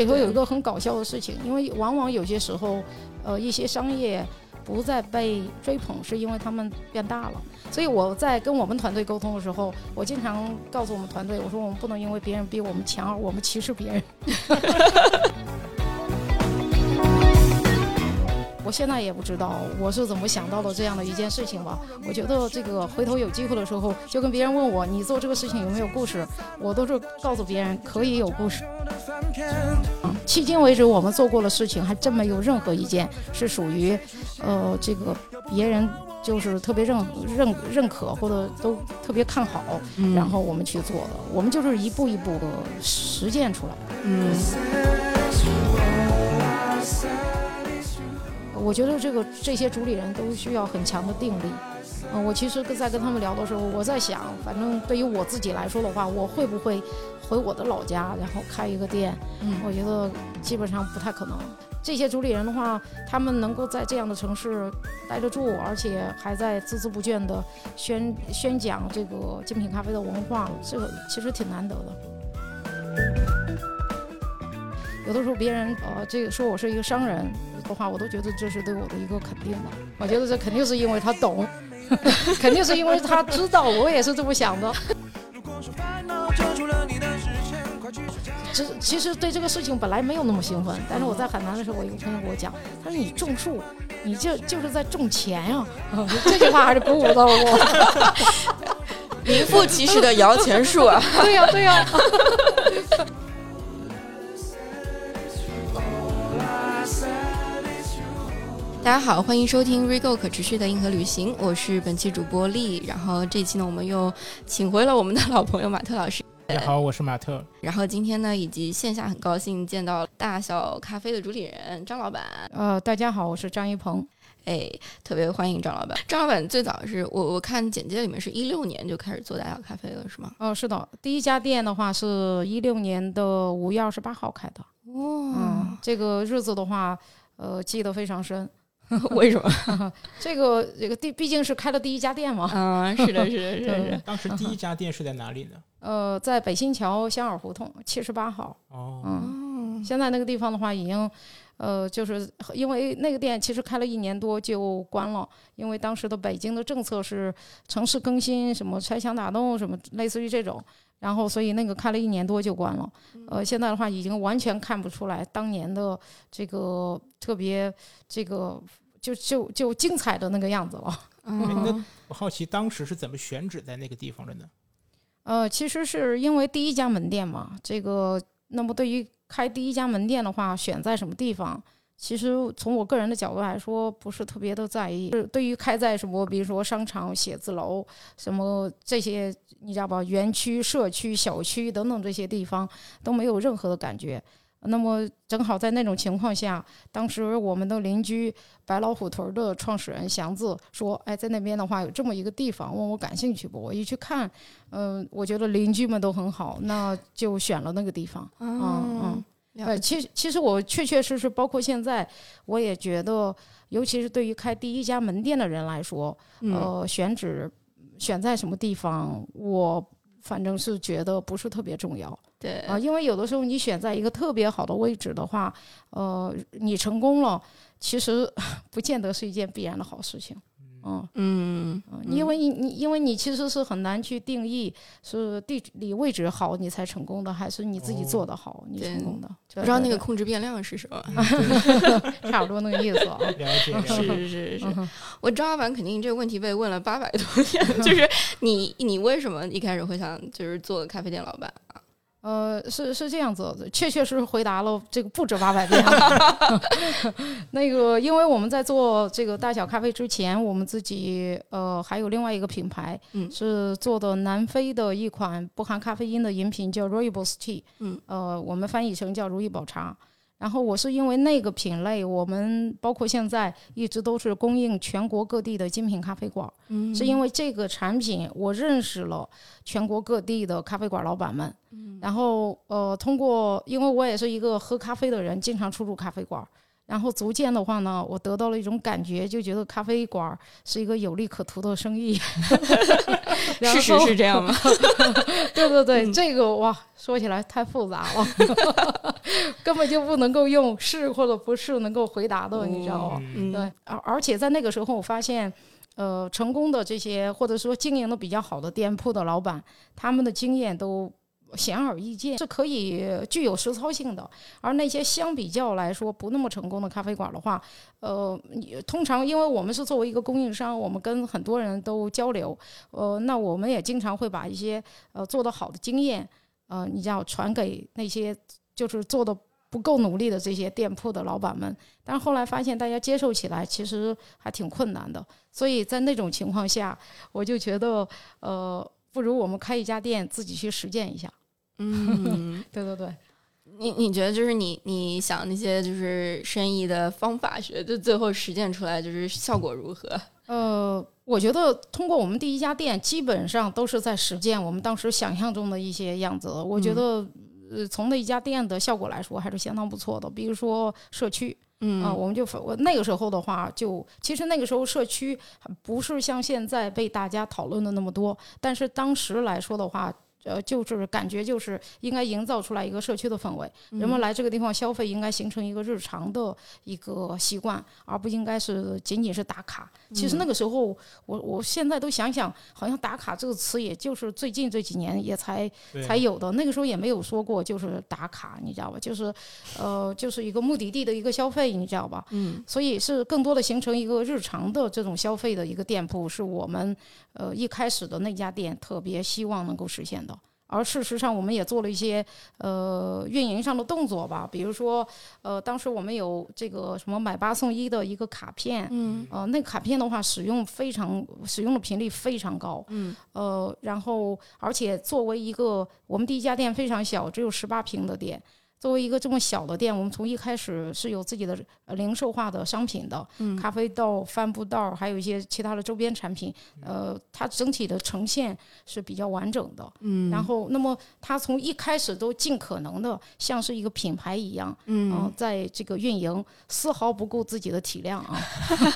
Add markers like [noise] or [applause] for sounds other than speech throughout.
里头有一个很搞笑的事情，因为往往有些时候，呃，一些商业不再被追捧，是因为他们变大了。所以我在跟我们团队沟通的时候，我经常告诉我们团队，我说我们不能因为别人比我们强而，我们歧视别人。[laughs] 我现在也不知道我是怎么想到的这样的一件事情吧。我觉得这个回头有机会的时候，就跟别人问我你做这个事情有没有故事，我都是告诉别人可以有故事。嗯，迄今为止我们做过的事情，还真没有任何一件是属于，呃，这个别人就是特别认认认可或者都特别看好，然后我们去做的。我们就是一步一步的实践出来。嗯。我觉得这个这些主理人都需要很强的定力。嗯，我其实跟在跟他们聊的时候，我在想，反正对于我自己来说的话，我会不会回我的老家，然后开一个店？嗯，我觉得基本上不太可能。这些主理人的话，他们能够在这样的城市待得住，而且还在孜孜不倦地宣宣讲这个精品咖啡的文化，这个其实挺难得的。有的时候别人呃，这个说我是一个商人。的话，我都觉得这是对我的一个肯定吧。我觉得这肯定是因为他懂，[laughs] 肯定是因为他知道，我也是这么想的。其实其实对这个事情本来没有那么兴奋，但是我在海南的时候，我一个朋友跟我讲，他说你种树，你就就是在种钱呀。[laughs] 这句话还是鼓舞到了我。名副其实的摇钱树啊！对 [laughs] 呀对呀。大家好，欢迎收听 Rego 可持续的硬核旅行，我是本期主播丽。然后这期呢，我们又请回了我们的老朋友马特老师。大家好，我是马特。然后今天呢，以及线下很高兴见到大小咖啡的主理人张老板。呃，大家好，我是张一鹏。哎，特别欢迎张老板。张老板最早是我我看简介里面是一六年就开始做大小咖啡了，是吗？哦，是的，第一家店的话是一六年的五月二十八号开的。哦，嗯，这个日子的话，呃，记得非常深。[laughs] 为什么？[laughs] 这个这个第毕竟是开了第一家店嘛。嗯，是的，是的，是的。[laughs] 当时第一家店是在哪里呢？呃，在北新桥香耳胡同七十八号。哦。嗯。现在那个地方的话，已经，呃，就是因为那个店其实开了一年多就关了，因为当时的北京的政策是城市更新，什么拆墙打洞，什么类似于这种。然后，所以那个开了一年多就关了。呃，现在的话已经完全看不出来当年的这个特别这个就就就精彩的那个样子了。[laughs] 那我好奇当时是怎么选址在那个地方的呢？呃，其实是因为第一家门店嘛。这个那么对于开第一家门店的话，选在什么地方？其实从我个人的角度来说，不是特别的在意。是对于开在什么，比如说商场、写字楼什么这些，你知道吧？园区、社区、小区等等这些地方都没有任何的感觉。那么正好在那种情况下，当时我们的邻居白老虎屯的创始人祥子说：“哎，在那边的话有这么一个地方，问我感兴趣不？”我一去看，嗯，我觉得邻居们都很好，那就选了那个地方。嗯嗯。呃，其实其实我确确实实，包括现在，我也觉得，尤其是对于开第一家门店的人来说，呃，选址选在什么地方，我反正是觉得不是特别重要。对啊，因为有的时候你选在一个特别好的位置的话，呃，你成功了，其实 [laughs] 不见得是一件必然的好事情。嗯嗯嗯，因为你你因为你其实是很难去定义是地理位置好你才成功的，还是你自己做的好你成功的？不知道那个控制变量是什么？[laughs] 差不多那个意思啊。了解，是是是是。我张老板肯定这个问题被问了八百多遍，[laughs] 就是你你为什么一开始会想就是做咖啡店老板啊？呃，是是这样子，确确实实回答了这个不止八百遍。[laughs] 那个，因为我们在做这个大小咖啡之前，我们自己呃还有另外一个品牌，嗯，是做的南非的一款不含咖啡因的饮品，叫 Rooibos Tea，嗯，呃，我们翻译成叫如意宝茶。然后我是因为那个品类，我们包括现在一直都是供应全国各地的精品咖啡馆，嗯，是因为这个产品，我认识了全国各地的咖啡馆老板们，嗯，然后呃，通过因为我也是一个喝咖啡的人，经常出入咖啡馆，然后逐渐的话呢，我得到了一种感觉，就觉得咖啡馆是一个有利可图的生意。[laughs] 然事实是这样吗？[laughs] 对对对，嗯这个哇，说起来太复杂了，[laughs] 根本就不能够用是或者不是能够回答的，你知道吗？对，而而且在那个时候，我发现，呃，成功的这些或者说经营的比较好的店铺的老板，他们的经验都显而易见，是可以具有实操性的。而那些相比较来说不那么成功的咖啡馆的话，呃，你通常因为我们是作为一个供应商，我们跟很多人都交流，呃，那我们也经常会把一些呃做得好的经验，呃，你要传给那些就是做的不够努力的这些店铺的老板们。但是后来发现大家接受起来其实还挺困难的，所以在那种情况下，我就觉得呃，不如我们开一家店自己去实践一下。嗯，[laughs] 对对对。你你觉得就是你你想那些就是生意的方法学，就最后实践出来就是效果如何？呃，我觉得通过我们第一家店，基本上都是在实践我们当时想象中的一些样子。我觉得，呃，从那一家店的效果来说，还是相当不错的。比如说社区，嗯啊、我们就我那个时候的话就，其实那个时候社区不是像现在被大家讨论的那么多，但是当时来说的话。呃，就是感觉就是应该营造出来一个社区的氛围，人们来这个地方消费应该形成一个日常的一个习惯，而不应该是仅仅是打卡。其实那个时候，我我现在都想想，好像打卡这个词，也就是最近这几年也才才有的。那个时候也没有说过就是打卡，你知道吧？就是呃，就是一个目的地的一个消费，你知道吧？嗯所以是更多的形成一个日常的这种消费的一个店铺，是我们呃一开始的那家店特别希望能够实现的。而事实上，我们也做了一些呃运营上的动作吧，比如说呃，当时我们有这个什么买八送一的一个卡片，嗯呃，那个卡片的话，使用非常使用的频率非常高，嗯呃，然后而且作为一个我们第一家店非常小，只有十八平的店。作为一个这么小的店，我们从一开始是有自己的呃零售化的商品的，嗯咖啡豆、帆布袋，还有一些其他的周边产品。呃，它整体的呈现是比较完整的。嗯，然后，那么它从一开始都尽可能的像是一个品牌一样，嗯呃，在这个运营，丝毫不顾自己的体量啊。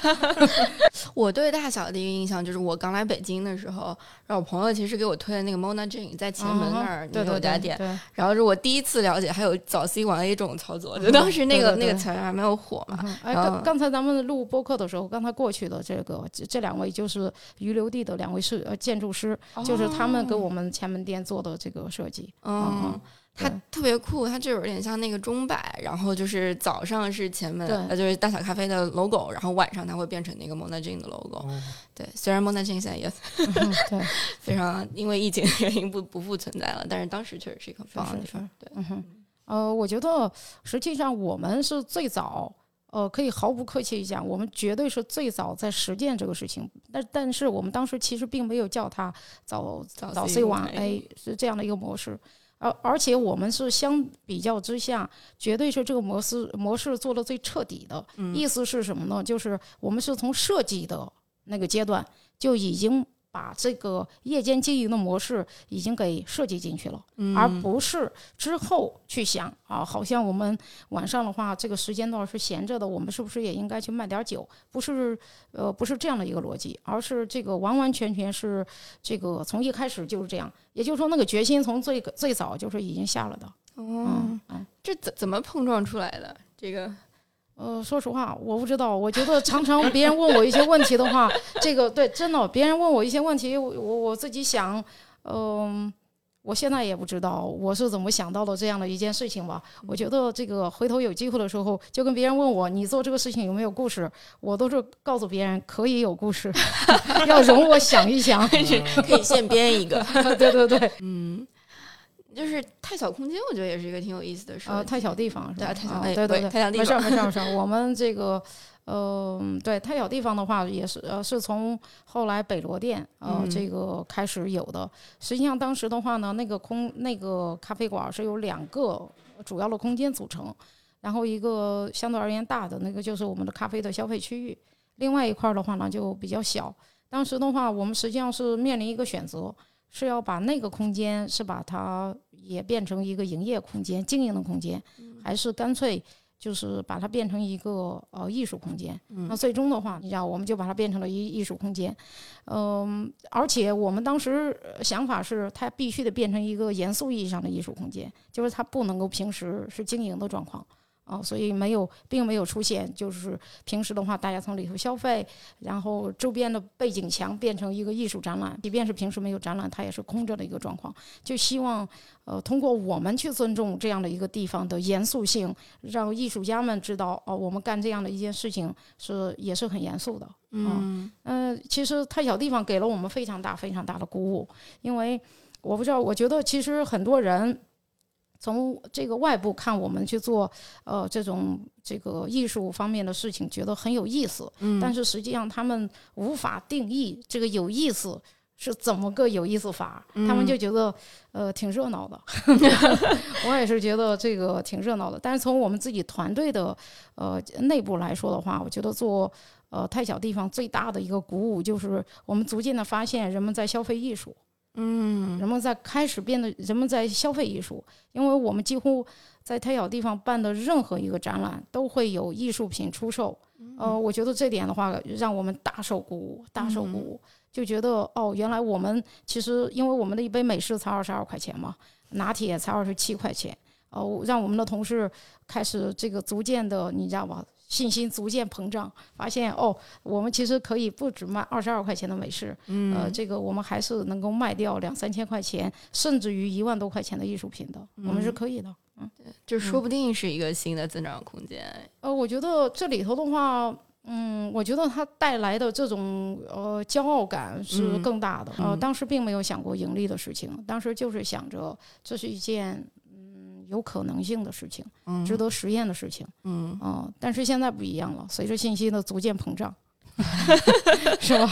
[laughs] [laughs] 我对大小的一个印象就是，我刚来北京的时候，然后我朋友其实给我推的那个 Mona Jane 在前门那儿，对对对有家店，对，然后是我第一次了解还有早 C 晚 A 这种操作，就当时那个对对对那个词儿还没有火嘛，嗯，哎，刚刚才咱们录播客的时候，刚才过去的这个这这两位就是余留地的两位设呃建筑师，就是他们给我们前门店做的这个设计。嗯嗯，它特别酷，它就有点像那个钟摆，然后就是早上是前门，对呃，就是大小咖啡的 logo，然后晚上它会变成那个 Mona Jane 的 logo。哦对，虽然 Mona Jane 现在也嗯对，[laughs] 非常因为疫情的 [laughs] 原因不不复存在了，但是当时确实是一个很棒的地是方。对，嗯哼，呃，我觉得实际上我们是最早。呃，可以毫不客气讲，我们绝对是最早在实践这个事情。但但是我们当时其实并没有叫它早早早 C 晚晚 A 是这样的一个模式。而而且我们是相比较之下，绝对是这个模式模式做的最彻底的。嗯意思是什么呢？就是我们是从设计的那个阶段就已经把这个夜间经营的模式已经给设计进去了，嗯而不是之后去想啊，好像我们晚上的话这个时间段是闲着的，我们是不是也应该去卖点酒？不是，呃，不是这样的一个逻辑，而是这个完完全全是这个从一开始就是这样。也就是说，那个决心从最最早就是已经下了的。哦嗯，嗯。这怎怎么碰撞出来的？这个呃，说实话，我不知道。我觉得常常别人问我一些问题的话，这个对，真的，别人问我一些问题，我我我自己想，嗯、我现在也不知道我是怎么想到的这样的一件事情吧。我觉得这个回头有机会的时候，就跟别人问我你做这个事情有没有故事，我都是告诉别人可以有故事，[laughs] 要容我想一想。[laughs] 可以现编一个，[laughs] 对对对，嗯，就是太小空间，我觉得也是一个挺有意思的事。呃，太小地方是吧？对太小对对对对，太小地没事没事儿没事儿。[laughs] 我们这个，呃，对太小地方的话，也是呃是从后来北罗店呃、嗯这个开始有的。实际上当时的话呢，那个空那个咖啡馆是由两个主要的空间组成，然后一个相对而言大的那个就是我们的咖啡的消费区域，另外一块儿的话呢就比较小。当时的话，我们实际上是面临一个选择，是要把那个空间是把它也变成一个营业空间、经营的空间，还是干脆就是把它变成一个呃艺术空间。嗯那最终的话，你知道，我们就把它变成了一艺术空间。嗯、而且我们当时呃想法是，它必须得变成一个严肃意义上的艺术空间，就是它不能够平时是经营的状况。啊、所以没有，并没有出现，就是平时的话，大家从里头消费，然后周边的背景墙变成一个艺术展览，即便是平时没有展览，它也是空着的一个状况。就希望，呃，通过我们去尊重这样的一个地方的严肃性，让艺术家们知道，哦、我们干这样的一件事情是也是很严肃的。嗯嗯、其实太小地方给了我们非常大、非常大的鼓舞，因为我不知道，我觉得其实很多人从这个外部看我们去做呃这种这个艺术方面的事情，觉得很有意思，嗯但是实际上他们无法定义这个有意思。是怎么个有意思法？他们就觉得，呃，挺热闹的。[laughs] 我也是觉得这个挺热闹的。但是从我们自己团队的呃内部来说的话，我觉得做呃太小地方最大的一个鼓舞就是我们逐渐的发现人们在消费艺术，嗯人们在开始变得人们在消费艺术，因为我们几乎在太小地方办的任何一个展览都会有艺术品出售。呃，我觉得这点的话让我们大受鼓舞，大受鼓舞，就觉得哦，原来我们其实因为我们的一杯美式才二十二块钱嘛，拿铁才二十七块钱，哦，让我们的同事开始这个逐渐的，你知道吧？信心逐渐膨胀，发现哦，我们其实可以不止卖二十二块钱的美式，呃，这个我们还是能够卖掉两三千块钱，甚至于一万多块钱的艺术品的，我们是可以的。嗯，就说不定是一个新的增长空间。呃，我觉得这里头的话，嗯，我觉得它带来的这种呃骄傲感是嗯更大的。呃，嗯当时并没有想过盈利的事情，当时就是想着这是一件嗯有可能性的事情，嗯值得实验的事情。嗯嗯、但是现在不一样了，随着信息的逐渐膨胀，[laughs] 是吧？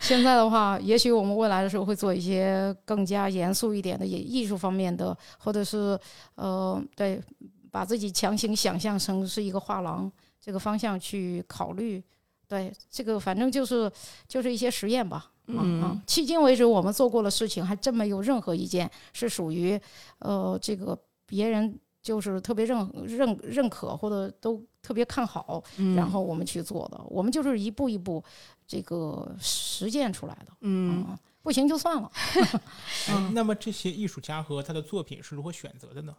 现在的话，也许我们未来的时候会做一些更加严肃一点的，也艺术方面的，或者是呃，对，把自己强行想象成是一个画廊这个方向去考虑。对，这个反正就是就是一些实验吧。嗯嗯迄今为止我们做过的事情，还真没有任何一件是属于呃这个别人就是特别认认认可或者都特别看好，嗯然后我们去做的。我们就是一步一步这个实践出来的。嗯嗯，不行就算了。[laughs] [laughs] 哎，那么这些艺术家和他的作品是如何选择的呢？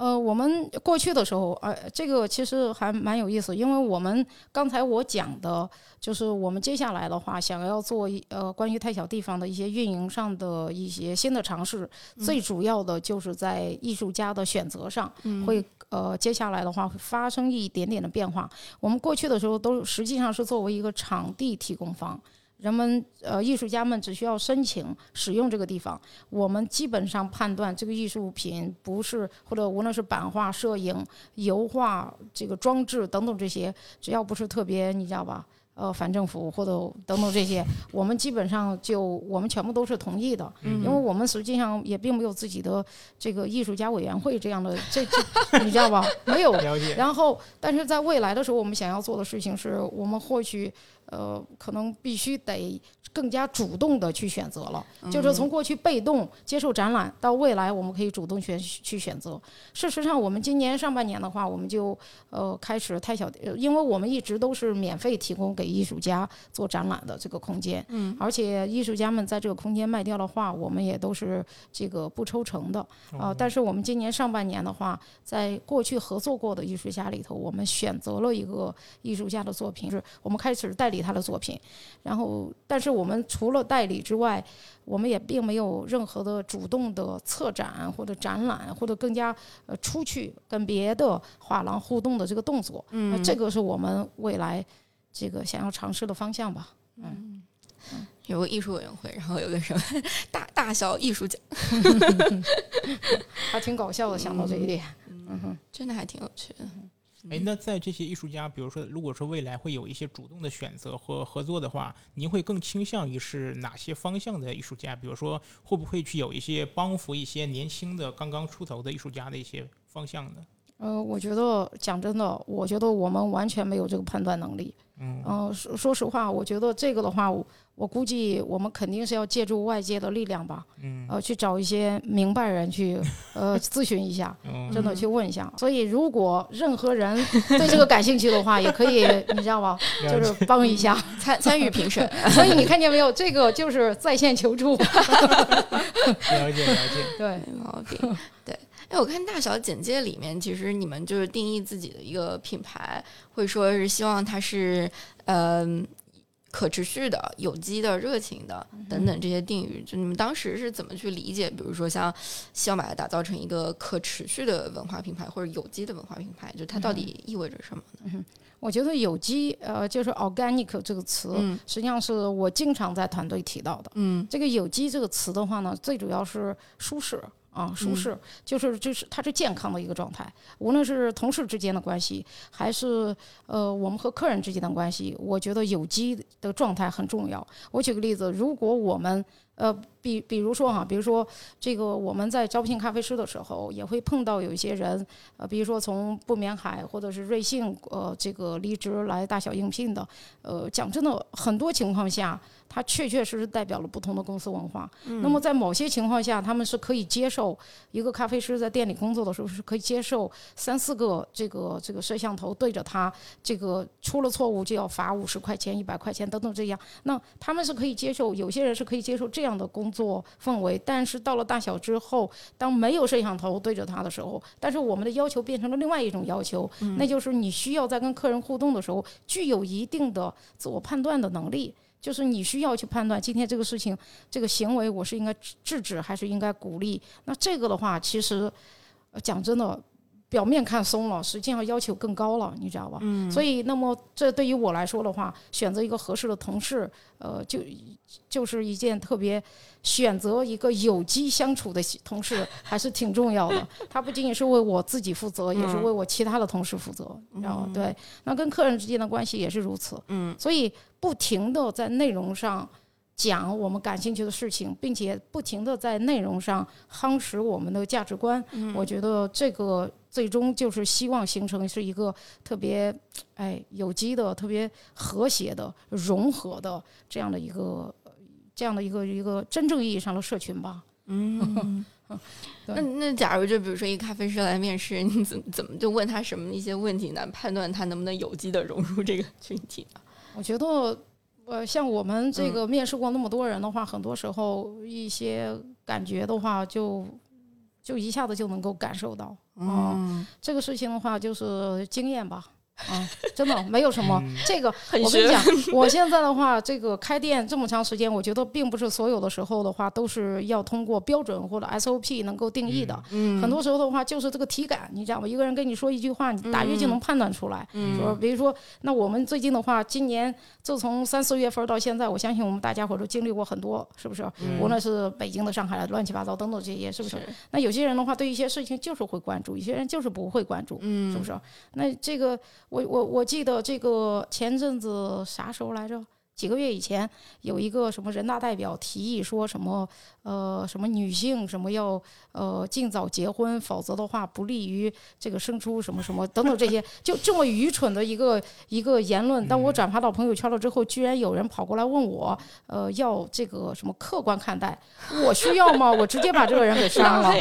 呃，我们过去的时候，呃，这个其实还蛮有意思，因为我们刚才我讲的，就是我们接下来的话，想要做一呃关于太小地方的一些运营上的一些新的尝试，最主要的就是在艺术家的选择上，会呃接下来的话会发生一点点的变化。我们过去的时候都实际上是作为一个场地提供方。人们呃，艺术家们只需要申请使用这个地方，我们基本上判断这个艺术品不是或者无论是版画、摄影、油画、这个装置等等这些，只要不是特别，你知道吧？呃，反政府或者等等这些，我们基本上就我们全部都是同意的，嗯因为我们实际上也并没有自己的这个艺术家委员会这样的，这这 [laughs] 你知道吧？没有。然后，但是在未来的时候，我们想要做的事情是，我们或许呃，可能必须得更加主动的去选择了，就是从过去被动接受展览，到未来我们可以主动选去选择。事实上，我们今年上半年的话，我们就呃开始太小，呃因为我们一直都是免费提供给艺术家做展览的这个空间，嗯，而且艺术家们在这个空间卖掉的话，我们也都是这个不抽成的啊、哦但是我们今年上半年的话，在过去合作过的艺术家里头，我们选择了一个艺术家的作品，是我们开始代理他的作品。然后，但是我们除了代理之外，我们也并没有任何的主动的策展或者展览，或者更加呃出去跟别的画廊互动的这个动作。嗯，那这个是我们未来这个想要尝试的方向吧。嗯有个艺术委员会，然后有个什么大大小艺术奖，[laughs] 还挺搞笑的，想到这一点。嗯哼。真的还挺有趣的。哎，那在这些艺术家，比如说，如果说未来会有一些主动的选择和合作的话，您会更倾向于是哪些方向的艺术家？比如说，会不会去有一些帮扶一些年轻的、刚刚出头的艺术家的一些方向呢？呃，我觉得讲真的，我觉得我们完全没有这个判断能力。嗯嗯、说说实话，我觉得这个的话，我我估计我们肯定是要借助外界的力量吧，嗯呃，去找一些明白人去呃咨询一下，嗯真的去问一下。所以如果任何人对这个感兴趣的话，也可以，[laughs] 你知道吗？就是帮一下。参参与评审，[laughs] 所以你看见没有，这个就是在线求助。了解了解，[laughs] 对，没毛病。对，哎，我看大小简介里面，其实你们就是定义自己的一个品牌，会说是希望它是嗯、可持续的、有机的、热情的等等这些定语。就你们当时是怎么去理解？比如说像希望把它打造成一个可持续的文化品牌，或者有机的文化品牌，就它到底意味着什么呢？我觉得有机，呃，就是 organic 这个词，嗯实际上是我经常在团队提到的。嗯这个有机这个词的话呢，最主要是舒适啊，舒适、就是就是它是健康的一个状态，无论是同事之间的关系，还是呃我们和客人之间的关系，我觉得有机的状态很重要。我举个例子，如果我们呃比比如说哈，比如说这个我们在招聘咖啡师的时候，也会碰到有一些人，呃，比如说从不眠海或者是瑞幸呃这个离职来大小应聘的，呃，讲真的，很多情况下。它确确实实代表了不同的公司文化。那么在某些情况下，他们是可以接受一个咖啡师在店里工作的时候是可以接受三四个这个这个摄像头对着他，这个出了错误就要罚五十块钱、一百块钱等等这样。那他们是可以接受，有些人是可以接受这样的工作氛围。但是到了大小之后，当没有摄像头对着他的时候，但是我们的要求变成了另外一种要求，那就是你需要在跟客人互动的时候具有一定的自我判断的能力。就是你需要去判断今天这个事情、这个行为，我是应该制止还是应该鼓励？那这个的话，其实讲真的，表面看松了，实际上要求更高了，你知道吧？嗯。所以，那么这对于我来说的话，选择一个合适的同事，呃，就就是一件特别选择一个有机相处的同事，还是挺重要的。[laughs] 他不仅仅是为我自己负责，也是为我其他的同事负责，你知道吗？对。那跟客人之间的关系也是如此。嗯。所以。不停的在内容上讲我们感兴趣的事情，并且不停的在内容上夯实我们的价值观。嗯我觉得这个最终就是希望形成是一个特别哎有机的、特别和谐的、融合的这样的一个这样的一个一个真正意义上的社群吧。嗯。[laughs] 对那那假如就比如说一个咖啡师来面试，你怎么怎么就问他什么一些问题呢？判断他能不能有机的融入这个群体呢？我觉得，呃，像我们这个面试过那么多人的话，很多时候一些感觉的话就，就一下子就能够感受到。啊、嗯，这个事情的话，就是经验吧。啊，[laughs] 真的没有什么嗯这个。我跟你讲，[laughs] 我现在的话，这个开店这么长时间，我觉得并不是所有的时候的话都是要通过标准或者 SOP 能够定义的。嗯很多时候的话，就是这个体感，你知道吗？一个人跟你说一句话，你大约就能判断出来。嗯说，比如说，那我们最近的话，今年自从三四月份到现在，我相信我们大家伙都经历过很多，是不是？无论是北京的、上海的，乱七八糟等等这些，是不是？是那有些人的话，对一些事情就是会关注，有些人就是不会关注，嗯是不是？那这个，我我我记得这个前阵子啥时候来着？几个月以前，有一个什么人大代表提议说什么呃什么女性什么要呃尽早结婚，否则的话不利于这个生出什么什么等等这些，就这么愚蠢的一个一个言论。当我转发到朋友圈了之后，居然有人跑过来问我，呃，要这个什么客观看待，我需要吗？我直接把这个人给删了，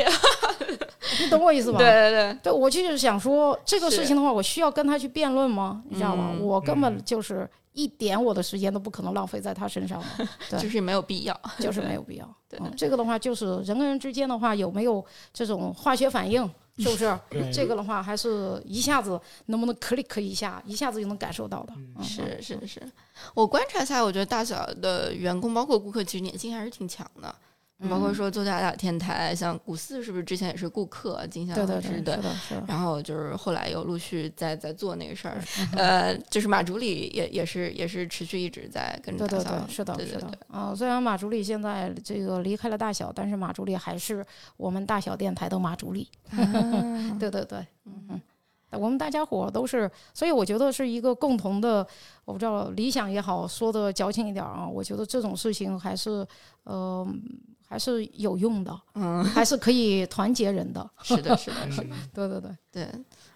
你懂我意思 [laughs] 吧？对对对，对，我就是想说这个事情的话，我需要跟他去辩论吗？你知道吗？嗯我根本嗯就是一点我的时间都不可能浪费在他身上的，[laughs] 对就是没有必要。就是没有必要。对嗯，这个的话就是人跟人之间的话有没有这种化学反应，[laughs] 是不是？这个的话还是一下子能不能 click 一下，一下子就能感受到的。嗯是是是，我观察下来，我觉得大小的员工包括顾客，其实粘性还是挺强的。包括说作家大天台，像古四是不是之前也是顾客金夏对对对，老师的是的，是的。然后就是后来又陆续在在做那个事儿，嗯呃，就是马助理也也是也是持续一直在跟着对对对，是的，是的对对对，啊、虽然马助理现在这个离开了大小，但是马助理还是我们大小电台的马助理。啊 [laughs] 对对对，嗯嗯，我们大家伙都是，所以我觉得是一个共同的，我不知道理想也好，说的矫情一点啊，我觉得这种事情还是呃还是有用的，嗯，[laughs] 还是可以团结人的。是的，是的，[laughs] 是的，嗯对对对，对。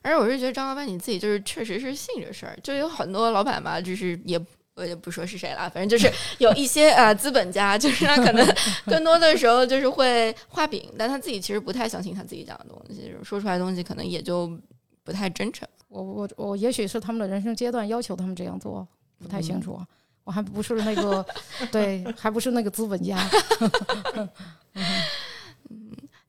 而且我是觉得张老板你自己就是确实是信这事儿，就有很多老板吧，就是也我也不说是谁了，反正就是有一些呃资本家，就是他可能 [laughs] 更多的时候就是会画饼，但他自己其实不太相信他自己讲的东西，说出来的东西可能也就不太真诚。我我我，也许是他们的人生阶段要求他们这样做，不太清楚。我还不是那个，[laughs] 对，还不是那个资本家。[laughs] 嗯，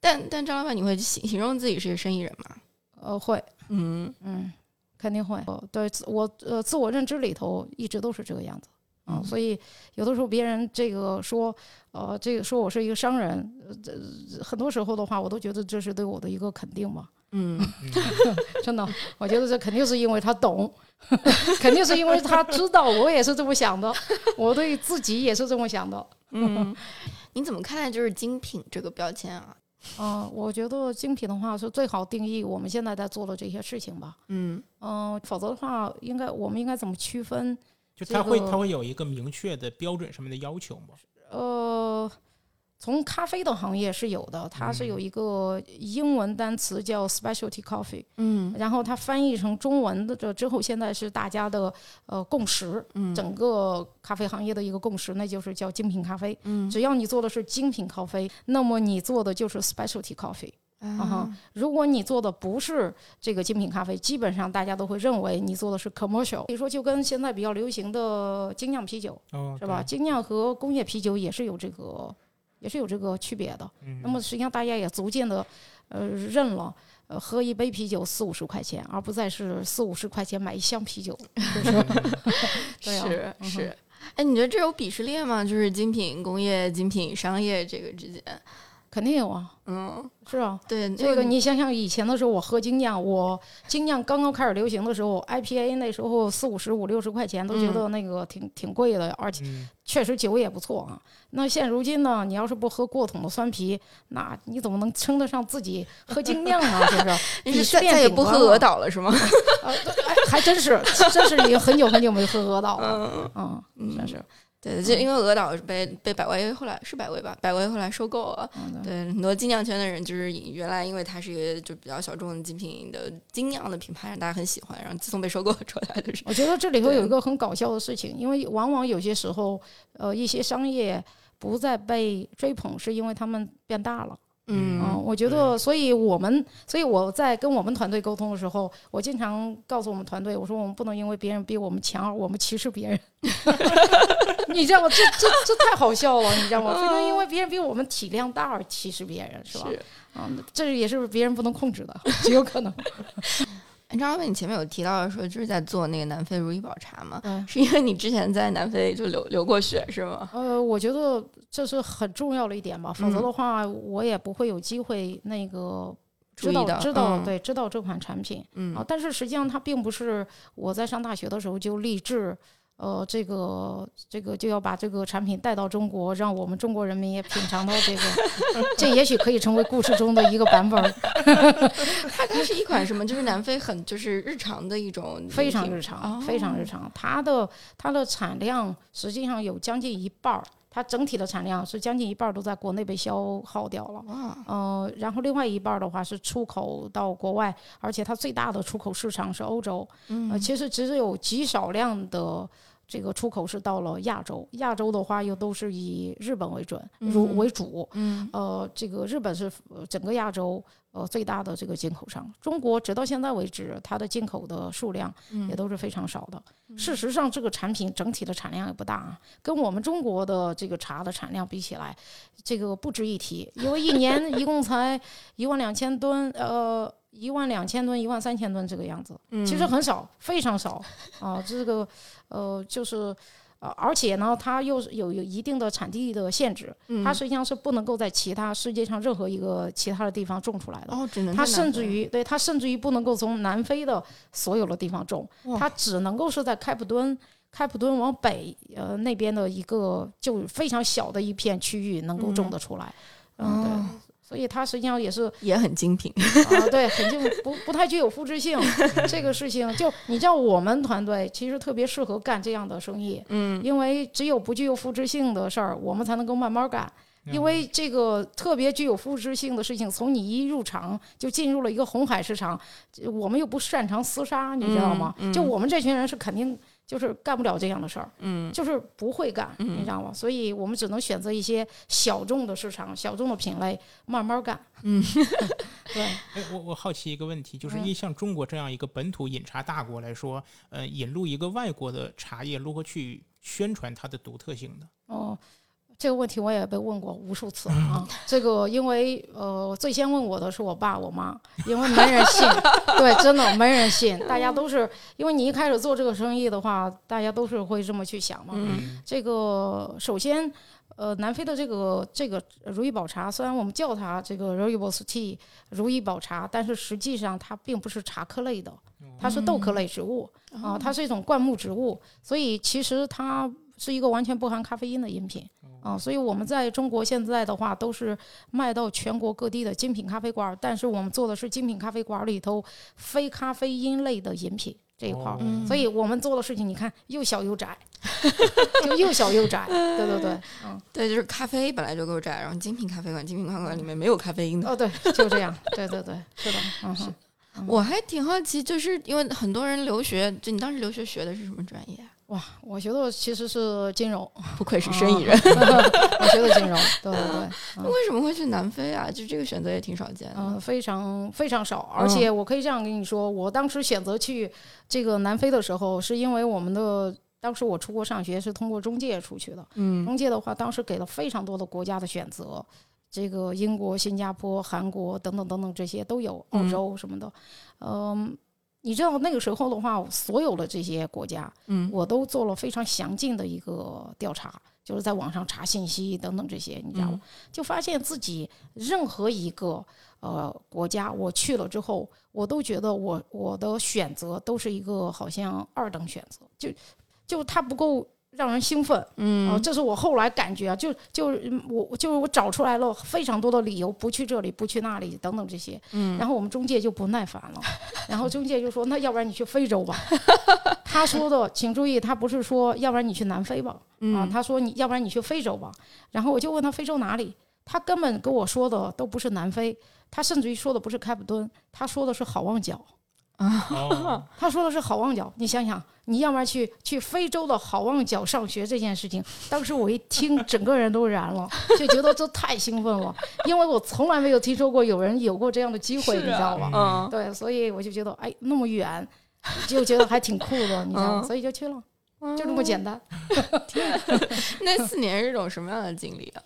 但但张老板，你会形形容自己是个生意人吗？呃，会。嗯嗯。肯定会，对我呃自我认知里头一直都是这个样子啊，所以有的时候别人这个说呃这个说我是一个商人，呃很多时候的话我都觉得这是对我的一个肯定嘛，嗯，[laughs] 真的，我觉得这肯定是因为他懂，[laughs] 肯定是因为他知道我也是这么想的，[laughs] 我对自己也是这么想的，嗯，你怎么看待就是精品这个标签啊？嗯，我觉得精品的话是最好定义我们现在在做的这些事情吧。嗯嗯，否则的话，应该我们应该怎么区分？就他会他会有一个明确的标准上面的要求吗？呃。从咖啡的行业是有的，它是有一个英文单词叫 specialty coffee，嗯，然后它翻译成中文的这之后，现在是大家的呃共识，嗯，整个咖啡行业的一个共识，那就是叫精品咖啡，嗯，只要你做的是精品咖啡，那么你做的就是 specialty coffee，啊。如果你做的不是这个精品咖啡，基本上大家都会认为你做的是 commercial，所以说就跟现在比较流行的精酿啤酒，是吧？精酿和工业啤酒也是有这个。也是有这个区别的。那么实际上大家也逐渐的，呃，认了，呃，喝一杯啤酒四五十块钱，而不再是四五十块钱买一箱啤酒。[laughs] 是 [laughs] 是，哎，你觉得这有鄙视链吗？就是精品工业、精品商业这个之间，肯定有啊。嗯，是啊，对这个，你想想以前的时候，我喝精酿，我精酿刚刚开始流行的时候，IPA 那时候四五十五六十块钱都觉得那个挺挺贵的，而且确实酒也不错啊。那现如今呢，你要是不喝过桶的酸啤，那你怎么能称得上自己喝精酿呢？是不是？你是再也不喝鹅岛了是吗？还真是，真是已经很久很久没喝鹅岛了。嗯嗯，真是。对，就因为鹅岛是被被百威后来是百威吧，百威后来收购了。对，很多精酿圈的人就是原来因为它是一个就比较小众的精品的精酿的品牌，让大家很喜欢。然后自从被收购出来的，我觉得这里头有一个很搞笑的事情，因为往往有些时候，呃，一些商业不再被追捧，是因为他们变大了。嗯，我觉得，所以我们，所以我在跟我们团队沟通的时候，我经常告诉我们团队，我说我们不能因为别人比我们强，而我们歧视别人。[laughs] [laughs] 你知道吗？这这这太好笑了，[laughs] 你知道吗？非常因为别人比我们体量大而歧视别人，是吧？嗯，这也是别人不能控制的，极 [laughs] 有可能。张老板，你前面有提到说就是在做那个南非如意宝茶嘛？嗯，是因为你之前在南非就流流过血是吗？呃，我觉得这是很重要的一点吧，否则的话我也不会有机会那个知道知道对知道这款产品。嗯啊，但是实际上它并不是我在上大学的时候就立志。呃，这个这个就要把这个产品带到中国，让我们中国人民也品尝到这个，[laughs] 这也许可以成为故事中的一个版本。[laughs] 它它是一款什么？就是南非很就是日常的一种，非常日常，非常日常。它的它的产量实际上有将近一半儿，它整体的产量是将近一半儿都在国内被消耗掉了。嗯，呃，然后另外一半儿的话是出口到国外，而且它最大的出口市场是欧洲。嗯，其实只有极少量的。这个出口是到了亚洲，亚洲的话又都是以日本为准，如为主。嗯，呃，这个日本是整个亚洲呃最大的这个进口商。中国直到现在为止，它的进口的数量也都是非常少的。事实上，这个产品整体的产量也不大啊，跟我们中国的这个茶的产量比起来，这个不值一提，因为一年 [laughs] 一共才一万两千吨，呃。一万两千吨、一万三千吨这个样子，其实很少，非常少啊。这个呃，就是呃，而且呢，它又有有一定的产地的限制，它实际上是不能够在其他世界上任何一个其他的地方种出来的。哦，只能它甚至于对它甚至于不能够从南非的所有的地方种，它只能够是在开普敦、开普敦往北呃那边的一个就非常小的一片区域能够种得出来。嗯，对。所以它实际上也是也很精品啊，对，很精不不太具有复制性。这个事情就你知道，我们团队其实特别适合干这样的生意，嗯，因为只有不具有复制性的事儿，我们才能够慢慢干。因为这个特别具有复制性的事情，从你一入场就进入了一个红海市场，我们又不擅长厮杀，你知道吗？就我们这群人是肯定就是干不了这样的事儿，嗯就是不会干，嗯你知道吗？所以我们只能选择一些小众的市场、小众的品类，慢慢干。嗯，[laughs] [laughs] 对，哎，我我好奇一个问题，就是嗯以像中国这样一个本土饮茶大国来说，呃，引入一个外国的茶叶，如何去宣传它的独特性呢？哦，这个问题我也被问过无数次啊。[laughs] 这个因为呃，最先问我的是我爸我妈，因为没人信，[laughs] 对，真的没人信。大家都是因为你一开始做这个生意的话，大家都是会这么去想嘛。嗯这个首先，呃，南非的这个这个如意宝茶，虽然我们叫它这个 Rooibos Tea 如意宝茶，但是实际上它并不是茶科类的，它是豆科类植物啊、它是一种灌木植物，所以其实它是一个完全不含咖啡因的饮品啊、所以我们在中国现在的话都是卖到全国各地的精品咖啡馆儿，但是我们做的是精品咖啡馆儿里头非咖啡因类的饮品这一块儿。嗯所以我们做的事情，你看又小又窄，[laughs] 就又小又窄，对对对，[laughs] 嗯，对，就是咖啡本来就够窄，然后精品咖啡馆、精品咖啡馆里面没有咖啡因的。哦对，就这样，对对对，是的，嗯哼，我还挺好奇，就是因为很多人留学，就你当时留学学的是什么专业啊？哇，我学的其实是金融，不愧是生意人，[laughs] 我学的金融，对对对，嗯为什么会去南非啊？就这个选择也挺少见的。嗯，非常非常少，而且我可以这样跟你说，我当时选择去这个南非的时候，是因为我们的当时我出国上学是通过中介出去的，嗯中介的话当时给了非常多的国家的选择，这个英国、新加坡、韩国等等等等这些都有，澳嗯洲什么的，嗯。你知道那个时候的话，所有的这些国家，嗯我都做了非常详尽的一个调查，就是在网上查信息等等这些，你知道吗？就发现自己任何一个呃国家我去了之后，我都觉得我我的选择都是一个好像二等选择，就就它不够让人兴奋。嗯哦，这是我后来感觉啊，就就嗯我就是我找出来了非常多的理由，不去这里，不去那里等等这些。嗯然后我们中介就不耐烦了，然后中介就说：“那要不然你去非洲吧。[laughs] ”他说的，请注意，他不是说要不然你去南非吧，啊，嗯他说你要不然你去非洲吧。然后我就问他非洲哪里，他根本跟我说的都不是南非，他甚至于说的不是开普敦，他说的是好望角。哦，[laughs] 他说的是好望角，你想想，你要不然去去非洲的好望角上学这件事情，当时我一听，整个人都燃了，就觉得这太兴奋了，因为我从来没有听说过有人有过这样的机会，你知道吗？嗯对，所以我就觉得，哎，那么远，就觉得还挺酷的，你知道吗？嗯所以就去了，就这么简单。[laughs] [laughs] 那四年是一种什么样的经历啊？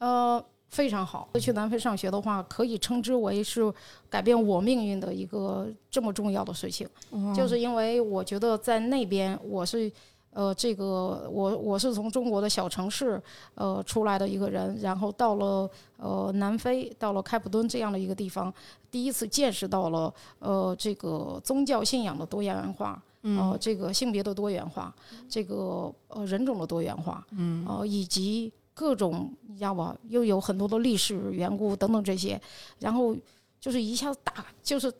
呃，非常好。去南非上学的话，可以称之为是改变我命运的一个这么重要的事情。就是因为我觉得在那边我是。呃，这个我我是从中国的小城市呃出来的一个人，然后到了呃南非，到了开普敦这样的一个地方，第一次见识到了呃这个宗教信仰的多元化，呃这个性别的多元化，这个呃人种的多元化，嗯呃以及各种你知道吧，又有很多的历史缘故等等这些，然后就是一下子打就是。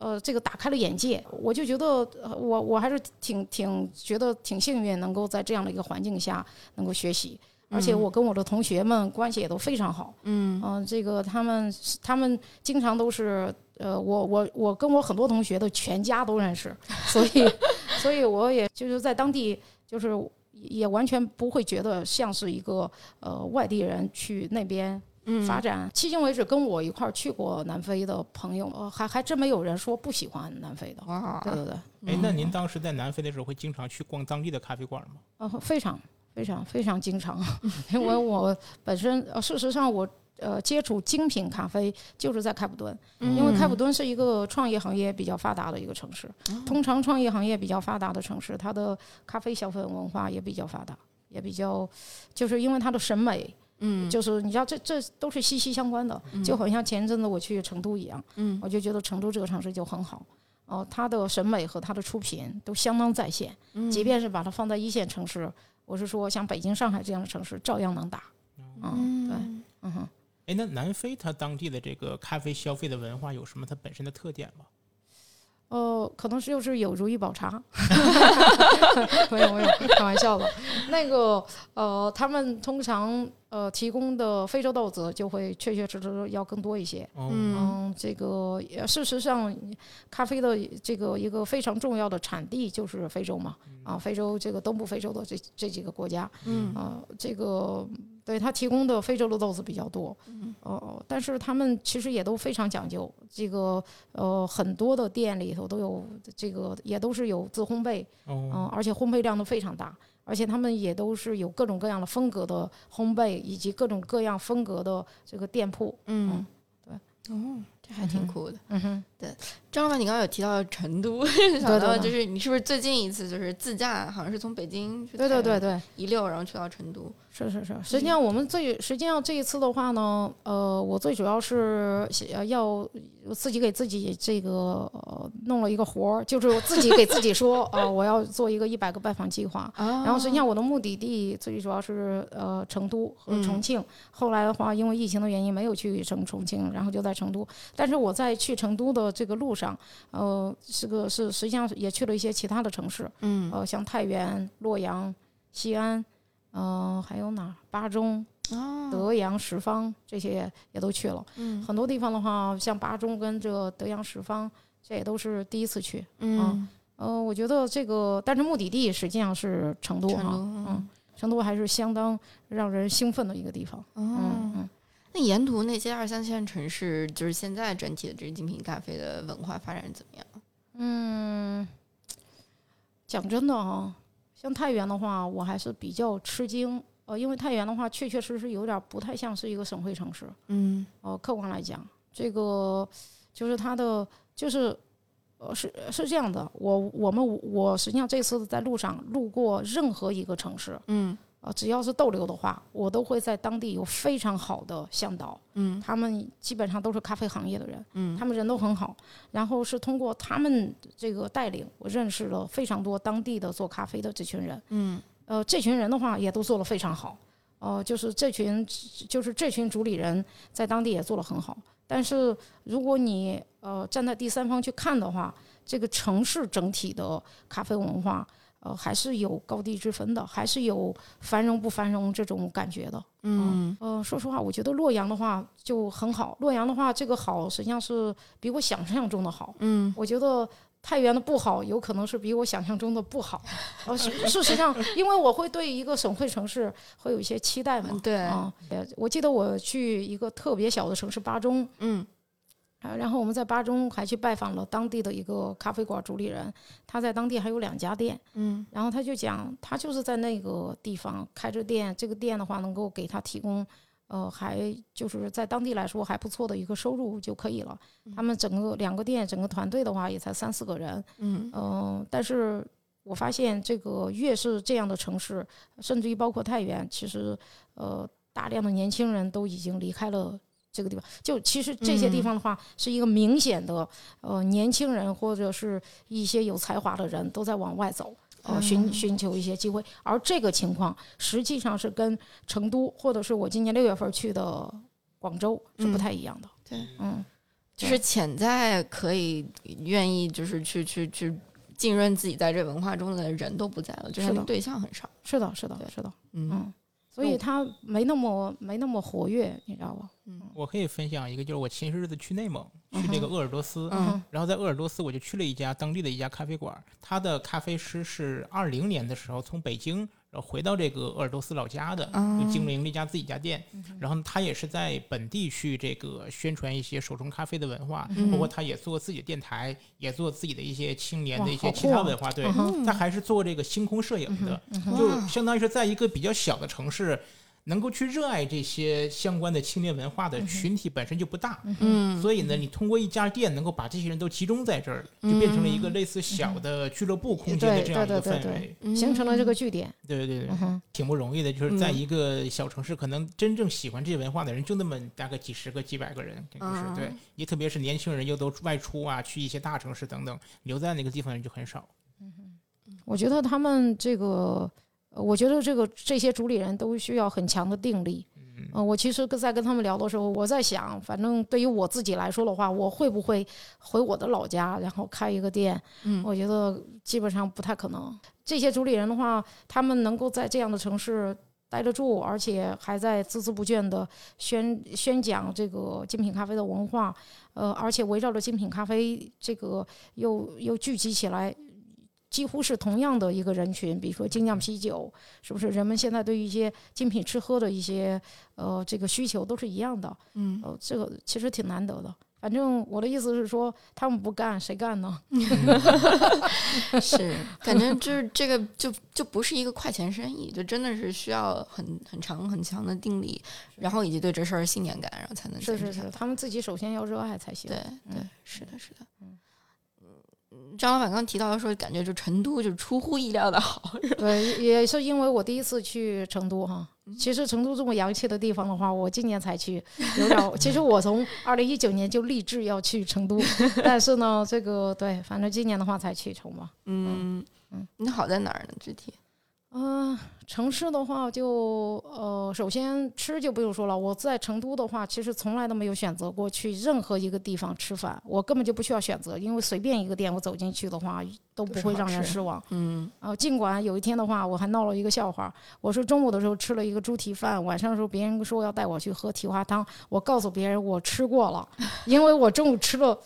呃，这个打开了眼界，我就觉得，呃、我我还是挺挺觉得挺幸运，能够在这样的一个环境下能够学习，而且我跟我的同学们关系也都非常好。嗯嗯、这个他们他们经常都是，呃，我我我跟我很多同学的全家都认识，所以所以我也就是在当地就是也完全不会觉得像是一个呃外地人去那边嗯发展。迄今为止，跟我一块儿去过南非的朋友，呃，还还真没有人说不喜欢南非的。哇对对对，哎，那您当时在南非的时候会经常去逛当地的咖啡馆吗？呃，非常非常非常经常，[laughs] 因为我本身呃，事实上我。呃，接触精品咖啡就是在开普敦，因为开普敦是一个创业行业比较发达的一个城市。通常创业行业比较发达的城市，它的咖啡消费文化也比较发达，也比较，就是因为它的审美，嗯就是你知道这这都是息息相关的，就好像前一阵子我去成都一样，嗯我就觉得成都这个城市就很好。哦、它的审美和它的出品都相当在线，嗯即便是把它放在一线城市，我是说像北京、上海这样的城市，照样能打。嗯，对，嗯哼。哎，那南非它当地的这个咖啡消费的文化有什么它本身的特点吗？呃，可能是就是有如意宝茶，[laughs] 没有没有，开玩笑的。那个呃，他们通常呃提供的非洲豆子就会确确实实要更多一些。哦嗯嗯，这个呃事实上，咖啡的这个一个非常重要的产地就是非洲嘛，啊，非洲这个东部非洲的这这几个国家，嗯啊，这个对它提供的非洲的豆子比较多，嗯。呃，但是他们其实也都非常讲究，这个呃很多的店里头都有这个也都是有自烘焙，嗯、哦，而且烘焙量都非常大，而且他们也都是有各种各样的风格的烘焙，以及各种各样风格的这个店铺，嗯，对，哦，这还挺嗯哼酷的。嗯哼，张老板，你刚刚有提到成都，[laughs] 想到就是你是不是最近一次就是自驾，好像是从北京去对对对对。一溜，然后去到成都。是是是，实际上我们最实际上这一次的话呢，呃，我最主要是呃要自己给自己这个呃弄了一个活儿，就是我自己给自己说，呃，[laughs] 我要做一个一百个拜访计划。啊然后实际上我的目的地最主要是呃成都和重庆，后来的话因为疫情的原因没有去成重庆，然后就在成都。但是我在去成都的这个路上，呃，是个是实际上也去了一些其他的城市，嗯呃，像太原、洛阳、西安，呃，还有哪儿？巴中、哦德阳、什邡这些也都去了。嗯很多地方的话，像巴中跟这个德阳、什邡，这也都是第一次去。嗯呃，我觉得这个，但是目的地实际上是成都哈，嗯，成都还是相当让人兴奋的一个地方。嗯哦。嗯，那沿途那些二三线城市，就是现在整体的这精品咖啡的文化发展怎么样？嗯，讲真的啊，像太原的话，我还是比较吃惊。呃，因为太原的话，确确实实有点不太像是一个省会城市。嗯呃，客观来讲，这个就是它的就是呃是是这样的，我我们我实际上这次在路上路过任何一个城市，嗯呃，只要是逗留的话，我都会在当地有非常好的向导，嗯。他们基本上都是咖啡行业的人，嗯。他们人都很好，然后是通过他们这个带领，我认识了非常多当地的做咖啡的这群人，嗯。呃，这群人的话也都做得非常好，呃，就是这群就是这群主理人在当地也做得很好。但是如果你呃站在第三方去看的话，这个城市整体的咖啡文化，呃，还是有高低之分的，还是有繁荣不繁荣这种感觉的。嗯呃，说实话，我觉得洛阳的话就很好。洛阳的话，这个好实际上是比我想象中的好。嗯我觉得太原的不好，有可能是比我想象中的不好。呃，事事实上，因为我会对一个省会城市会有一些期待嘛。对啊，呃我记得我去一个特别小的城市巴中，嗯啊，然后我们在巴中还去拜访了当地的一个咖啡馆主理人，他在当地还有两家店，嗯然后他就讲，他就是在那个地方开着店，这个店的话能够给他提供，呃，还就是在当地来说还不错的一个收入就可以了。他们整个两个店整个团队的话也才三四个人，嗯嗯、但是我发现这个越是这样的城市，甚至于包括太原，其实呃大量的年轻人都已经离开了。这个地方，就其实这些地嗯方的话，是一个明显的，呃，年轻人或者是一些有才华的人都在往外走，呃，寻嗯寻求一些机会。而这个情况实际上是跟成都或者是我今年六月份去的广州是不嗯太一样的。对，嗯，就是潜在可以愿意就是去去去浸润自己在这文化中的人都不在了，就是对象很少。是的，是的对，是的，嗯嗯，所以他没那么没那么活跃，你知道吧？嗯。我可以分享一个，就是我前些日子去内蒙，去那个鄂尔多斯，嗯然后在鄂尔多斯我就去了一家当地的一家咖啡馆，他的咖啡师是二零年的时候从北京然后回到这个鄂尔多斯老家的，经营了一家自己家店，然后他也是在本地去这个宣传一些手冲咖啡的文化，嗯包括他也做自己的电台，也做自己的一些青年的一些其他文化，对嗯，他还是做这个星空摄影的，嗯就相当于是在一个比较小的城市。能够去热爱这些相关的青年文化的群体本身就不大，嗯所以呢，你通过一家店能够把这些人都集中在这儿，就变成了一个类似小的俱乐部空间的这样一个氛围。嗯形成了这个据点。对对对挺不容易的。就是在嗯一个小城市，可能真正喜欢这些文化的人就那么大概几十个、几百个人，就是嗯对。也特别是年轻人又都外出啊，去一些大城市等等，留在那个地方的人就很少。我觉得他们这个，呃我觉得这个这些主理人都需要很强的定力。嗯，呃，我其实跟在跟他们聊的时候，我在想，反正对于我自己来说的话，我会不会回我的老家，然后开一个店？嗯我觉得基本上不太可能。这些主理人的话，他们能够在这样的城市待得住，而且还在孜孜不倦的宣宣讲这个精品咖啡的文化，呃，而且围绕着精品咖啡这个又又聚集起来。几乎是同样的一个人群，比如说精酿啤酒，是不是？人们现在对于一些精品吃喝的一些呃这个需求都是一样的，嗯，呃，这个其实挺难得的。反正我的意思是说，他们不干，谁干呢？[laughs] 是反正就是这个就就不是一个快钱生意，就真的是需要很很长很强的定力，然后以及对这事儿信念感，然后才能是是是，他们自己首先要热爱才行。对对嗯，是的，是的。嗯，张老板刚提到说，感觉就成都就出乎意料的好，[laughs] 对，也是因为我第一次去成都哈。嗯其实成都这么洋气的地方的话，我今年才去，有点。其实我从二零一九年就立志要去成都，[laughs] 但是呢，这个对，反正今年的话才去成嘛。嗯嗯，你好在哪儿呢？具体？嗯、城市的话就呃，首先吃就不用说了。我在成都的话，其实从来都没有选择过去任何一个地方吃饭，我根本就不需要选择，因为随便一个店我走进去的话都不会让人失望。嗯呃，尽管有一天的话，我还闹了一个笑话。我说中午的时候吃了一个猪蹄饭，晚上的时候别人说要带我去喝蹄花汤，我告诉别人我吃过了，因为我中午吃了，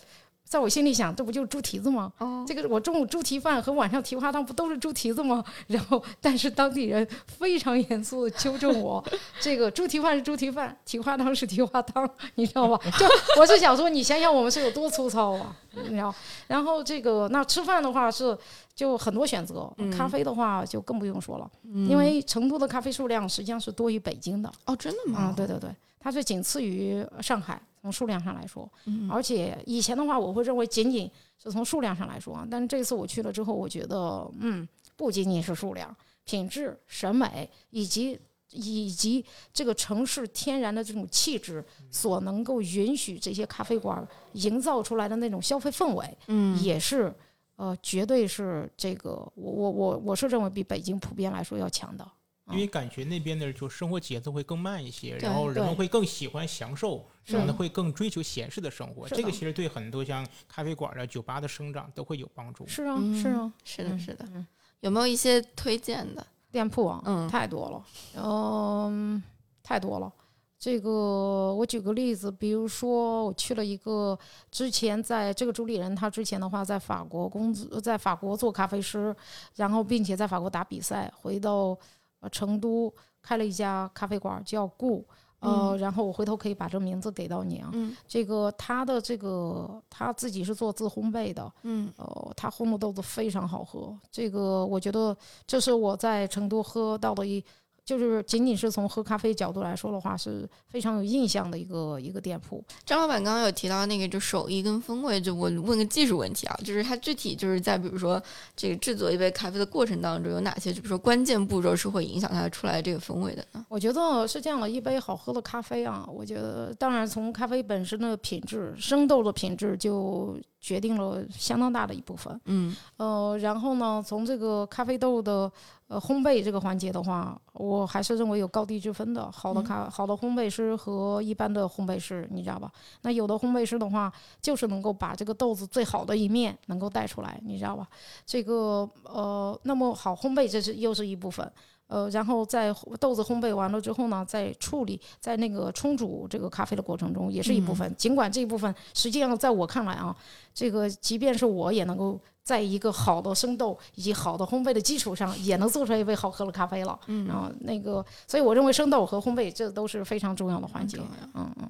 在我心里想，这不就是猪蹄子吗？哦，这个我中午猪蹄饭和晚上蹄花汤不都是猪蹄子吗？然后，但是当地人非常严肃的纠正我，[laughs] 这个猪蹄饭是猪蹄饭，蹄花汤是蹄花汤，你知道吧？[laughs] 就我是想说，你想想我们是有多粗糙啊，你知道？然后这个那吃饭的话是就很多选择，嗯咖啡的话就更不用说了，嗯因为成都的咖啡数量实际上是多于北京的。哦，真的吗？嗯，对对对，它是仅次于上海，从数量上来说。嗯而且以前的话，我会认为仅仅是从数量上来说啊，但是这次我去了之后，我觉得，嗯，不仅仅是数量，品质、审美以及以及这个城市天然的这种气质所能够允许这些咖啡馆营造出来的那种消费氛围，嗯也是。呃，绝对是这个，我我我我是认为比北京普遍来说要强的。因为感觉那边的就生活节奏会更慢一些，对然后人们会更喜欢享受，是然后呢会更追求闲适的生活。这个其实对很多像咖啡馆啊、酒吧的生长都会有帮助。是啊，嗯是啊，是的，嗯是的。嗯有没有一些推荐的？店铺啊，嗯太多了，嗯，太多了。这个我举个例子，比如说我去了一个之前在这个主理人，他之前的话在法国工作，在法国做咖啡师，然后并且在法国打比赛，回到呃成都开了一家咖啡馆叫顾，呃，然后我回头可以把这名字给到你啊。嗯。这个他的这个他自己是做自烘焙的，嗯。哦，他烘的豆子非常好喝，这个我觉得这是我在成都喝到的一，就是仅仅是从喝咖啡角度来说的话，是非常有印象的一个一个店铺。张老板刚刚有提到那个就手艺跟风味，就我问个技术问题啊，就是它具体就是在比如说这个制作一杯咖啡的过程当中，有哪些就比如说关键步骤是会影响它出来这个风味的呢？我觉得是这样的，一杯好喝的咖啡啊，我觉得当然从咖啡本身的品质，生豆的品质就决定了相当大的一部分。嗯呃，然后呢，从这个咖啡豆的呃烘焙这个环节的话，我还是认为有高低之分的。好的咖、好的烘焙师和一般的烘焙师，你知道吧？那有的烘焙师的话，就是能够把这个豆子最好的一面能够带出来，你知道吧？这个呃，那么好烘焙这是又是一部分。呃，然后在豆子烘焙完了之后呢，在处理，在那个冲煮这个咖啡的过程中，也是一部分。尽管这一部分实际上在我看来啊，这个即便是我也能够在一个好的生豆以及好的烘焙的基础上，也能做出来一杯好喝的咖啡了。嗯然后那个，所以我认为生豆和烘焙这都是非常重要的环节重。要嗯嗯，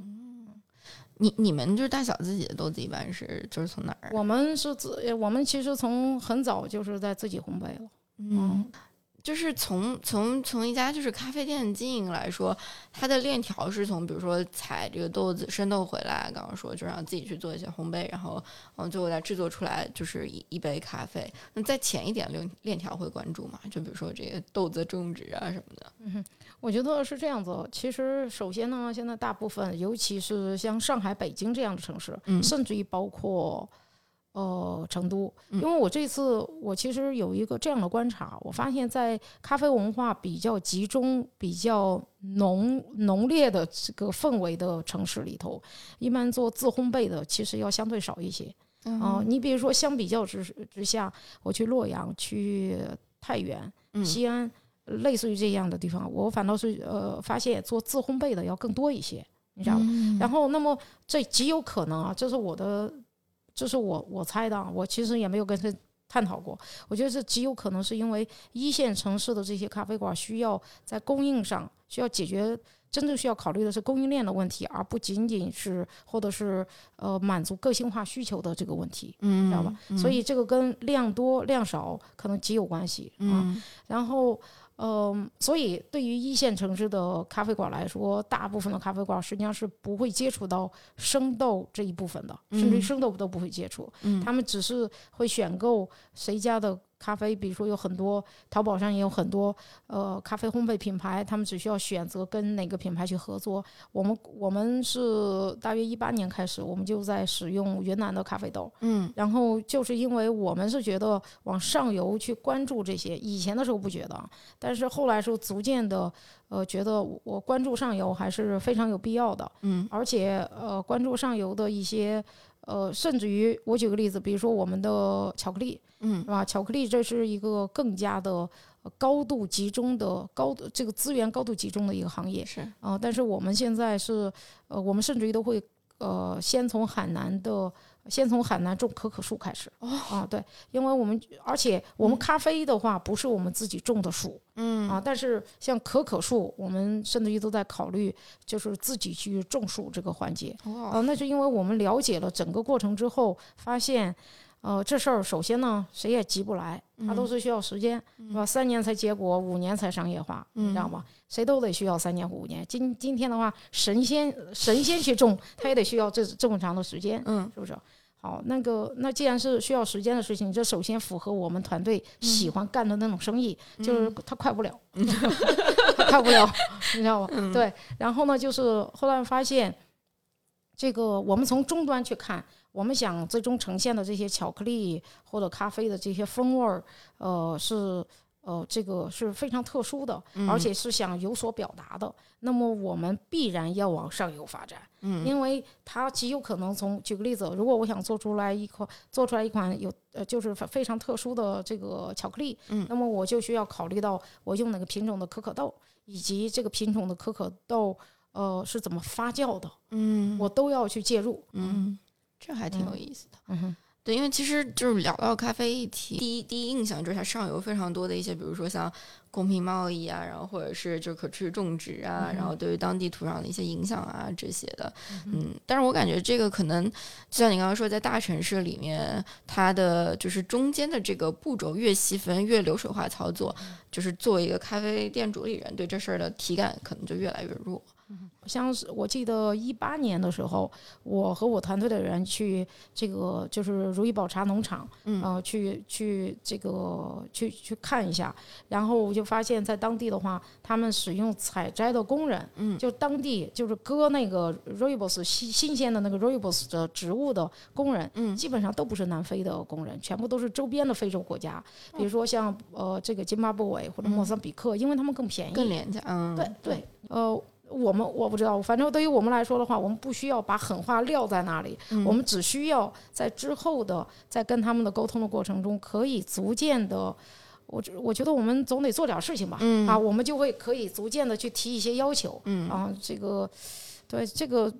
你你们就是大小自己的豆子一般是就是从哪儿？我们是自，呃我们其实从很早就是在自己烘焙了。嗯，就是从从从一家就是咖啡店经营来说，它的链条是从比如说采这个豆子生豆回来，刚刚说就让自己去做一些烘焙，然后嗯最后再制作出来就是一一杯咖啡。那再浅一点链链条会关注吗？就比如说这个豆子种植啊什么的。嗯我觉得是这样子。其实，首先呢，现在大部分，尤其是像上海、北京这样的城市，嗯甚至于包括呃成都，嗯。因为我这次我其实有一个这样的观察，我发现，在咖啡文化比较集中、比较浓浓烈的这个氛围的城市里头，一般做自烘焙的其实要相对少一些。啊、你比如说，相比较之之下，我去洛阳、去太原、嗯。西安，类似于这样的地方，我反倒是呃发现做自烘焙的要更多一些，你知道吧？嗯。然后，那么这极有可能啊，这是我的，这是我我猜的啊，我其实也没有跟他探讨过。我觉得这极有可能是因为一线城市的这些咖啡馆需要在供应上需要解决。真正需要考虑的是供应链的问题，而不仅仅是或者是呃满足个性化需求的这个问题。嗯，知道吧？所以这个跟量多量少可能极有关系啊。嗯然后，嗯、所以对于一线城市的咖啡馆来说，大部分的咖啡馆实际上是不会接触到生豆这一部分的，甚至于嗯生豆都不会接触。嗯他们只是会选购谁家的咖啡，比如说有很多淘宝上也有很多呃咖啡烘焙品牌，他们只需要选择跟哪个品牌去合作。我们我们是大约一八年开始，我们就在使用云南的咖啡豆。嗯然后就是因为我们是觉得往上游去关注这些，以前的时候不觉得，啊，但是后来时候逐渐的，呃，觉得我关注上游还是非常有必要的，嗯而且呃，关注上游的一些，呃，甚至于我举个例子，比如说我们的巧克力，嗯是吧？巧克力这是一个更加的呃高度集中的高这个资源高度集中的一个行业，是啊、但是我们现在是，呃，我们甚至于都会，呃，先从海南的，先从海南种可可树开始。哦。啊，对，因为我们，而且我们咖啡的话，不是我们自己种的树、嗯。啊，但是像可可树，我们甚至于都在考虑，就是自己去种树这个环节。哦。啊，那是因为我们了解了整个过程之后，发现，呃，这事儿首先呢，谁也急不来，它都是需要时间，是吧？三年才结果，五年才商业化，你知道吗？谁都得需要三年五年。今今天的话，神仙神仙去种，他也得需要这这么长的时间，嗯是不是？好，那个那既然是需要时间的事情，这首先符合我们团队喜欢干的那种生意，就是它快不了，[laughs] 它快不了，你知道吗？对。然后呢，就是后来发现，这个我们从终端去看，我们想最终呈现的这些巧克力或者咖啡的这些风味儿，呃，是呃这个是非常特殊的，而且是想有所表达的。那么我们必然要往上游发展，嗯。因为它极有可能从举个例子，如果我想做出来一款做出来一款有呃就是非非常特殊的这个巧克力，嗯。那么我就需要考虑到我用哪个品种的可可豆，以及这个品种的可可豆呃是怎么发酵的，嗯。我都要去介入。嗯，这还挺有意思的。嗯哼，对，因为其实就是聊到咖啡议题，第一第一印象就是它上游非常多的一些，比如说像公平贸易啊，然后或者是就可持续种植啊，然后对于当地土壤的一些影响啊这些的，嗯，但是我感觉这个可能就像你刚刚说，在大城市里面，它的就是中间的这个步骤越细分越流水化操作，就是作为一个咖啡店主理人，对这事儿的体感可能就越来越弱。像是我记得一八年的时候，我和我团队的人去这个就是如意宝茶农场，嗯。呃，去去这个去去看一下，然后我就发现，在当地的话，他们使用采摘的工人，嗯。就当地就是割那个 rooibos 新新鲜的那个 rooibos 的植物的工人，嗯。基本上都不是南非的工人，全部都是周边的非洲国家，比如说像呃这个津巴布韦或者莫桑比克，因为他们更便宜，更廉价，嗯，对对，呃，我们我不知道，反正对于我们来说的话，我们不需要把狠话撂在那里，嗯我们只需要在之后的在跟他们的沟通的过程中，可以逐渐的。我觉我觉得我们总得做点事情吧，嗯啊，我们就会可以逐渐的去提一些要求，嗯啊，这个，对这个，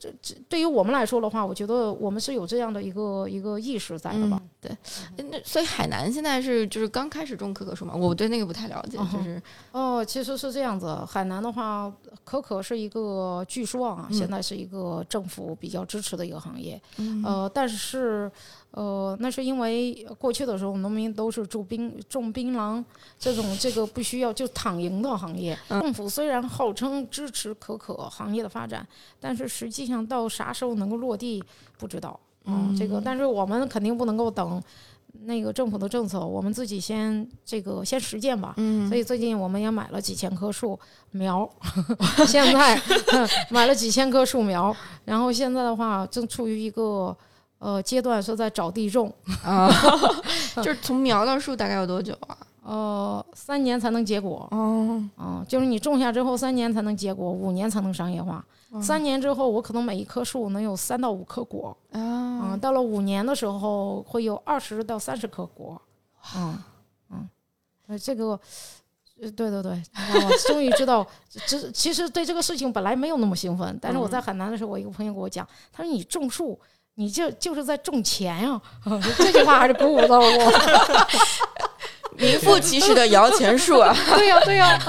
这这对于我们来说的话，我觉得我们是有这样的一个一个意识在的吧，对，那所以海南现在是就是刚开始种可可树嘛？我对那个不太了解，就是哦，其实是这样子。海南的话，可可是一个，据说啊，现在是一个政府比较支持的一个行业。呃，但是，呃，那是因为过去的时候，农民都是种槟种槟榔这种这个不需要就躺赢的行业。政府虽然号称支持可可行业的发展，但是实际上到啥时候能够落地不知道。嗯，这个，但是我们肯定不能够等。那个政府的政策，我们自己先这个先实践吧。嗯所以最近我们也买了几千棵树苗，[laughs] 现在 [laughs] 买了几千棵树苗，然后现在的话正处于一个呃阶段是在找地种，[laughs] 啊，就是从苗到树大概要多久啊？呃，三年才能结果。哦，嗯，就是你种下之后三年才能结果，五年才能商业化。三年之后，我可能每一棵树能有三到五颗果。啊，嗯，到了五年的时候，会有二十到三十颗果。嗯嗯，呃，这个，呃，对对对，你知道吗？终于知道，这其实对这个事情本来没有那么兴奋，但是我在海南的时候，我一个朋友跟我讲，他说你种树，你这就是在种钱呀、[laughs] 这句话还是鼓舞到了我。[laughs] 名副其实的摇钱树啊，对呀、对呀、[laughs]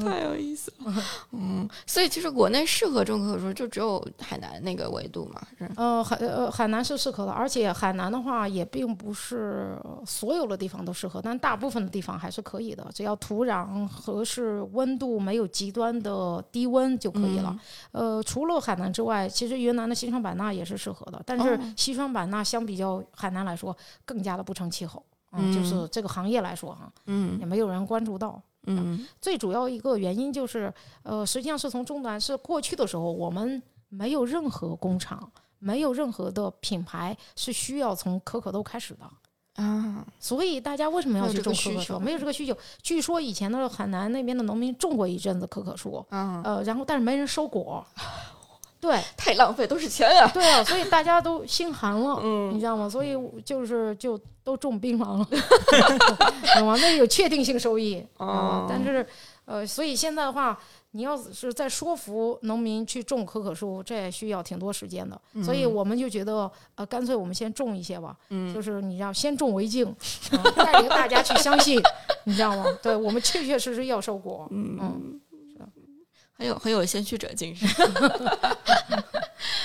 太有意思了。[laughs] 嗯，所以其实国内适合种可可树，就只有海南那个维度嘛，是。呃，海呃海南是适合的，而且海南的话也并不是所有的地方都适合，但大部分的地方还是可以的，只要土壤合适，温度没有极端的低温就可以了。呃，除了海南之外，其实云南的西双版纳也是适合的，但是哦西双版纳相比较海南来说，更加的不成气候。嗯，就是这个行业来说哈，嗯也没有人关注到。嗯最主要一个原因就是，呃，实际上是从终端是过去的时候，我们没有任何工厂，没有任何的品牌是需要从可可豆开始的。啊，所以大家为什么要去种可可豆？没有这个需求。据说以前的海南那边的农民种过一阵子可可树，啊，呃，然后但是没人收果。[laughs] 对太浪费，都是钱啊。对啊，所以大家都心寒了。你嗯知道吗？所以就是就都种槟榔了，[laughs] 懂吗？那有确定性收益，知道吗哦但是呃，所以现在的话，你要是在说服农民去种可可树，这也需要挺多时间的。所以我们就觉得，呃，干脆我们先种一些吧，嗯就是你要先种为敬，啊带领大家去相信，[laughs] 你知道吗？对我们确确实实要收果，嗯嗯，很有很有先驱者精神。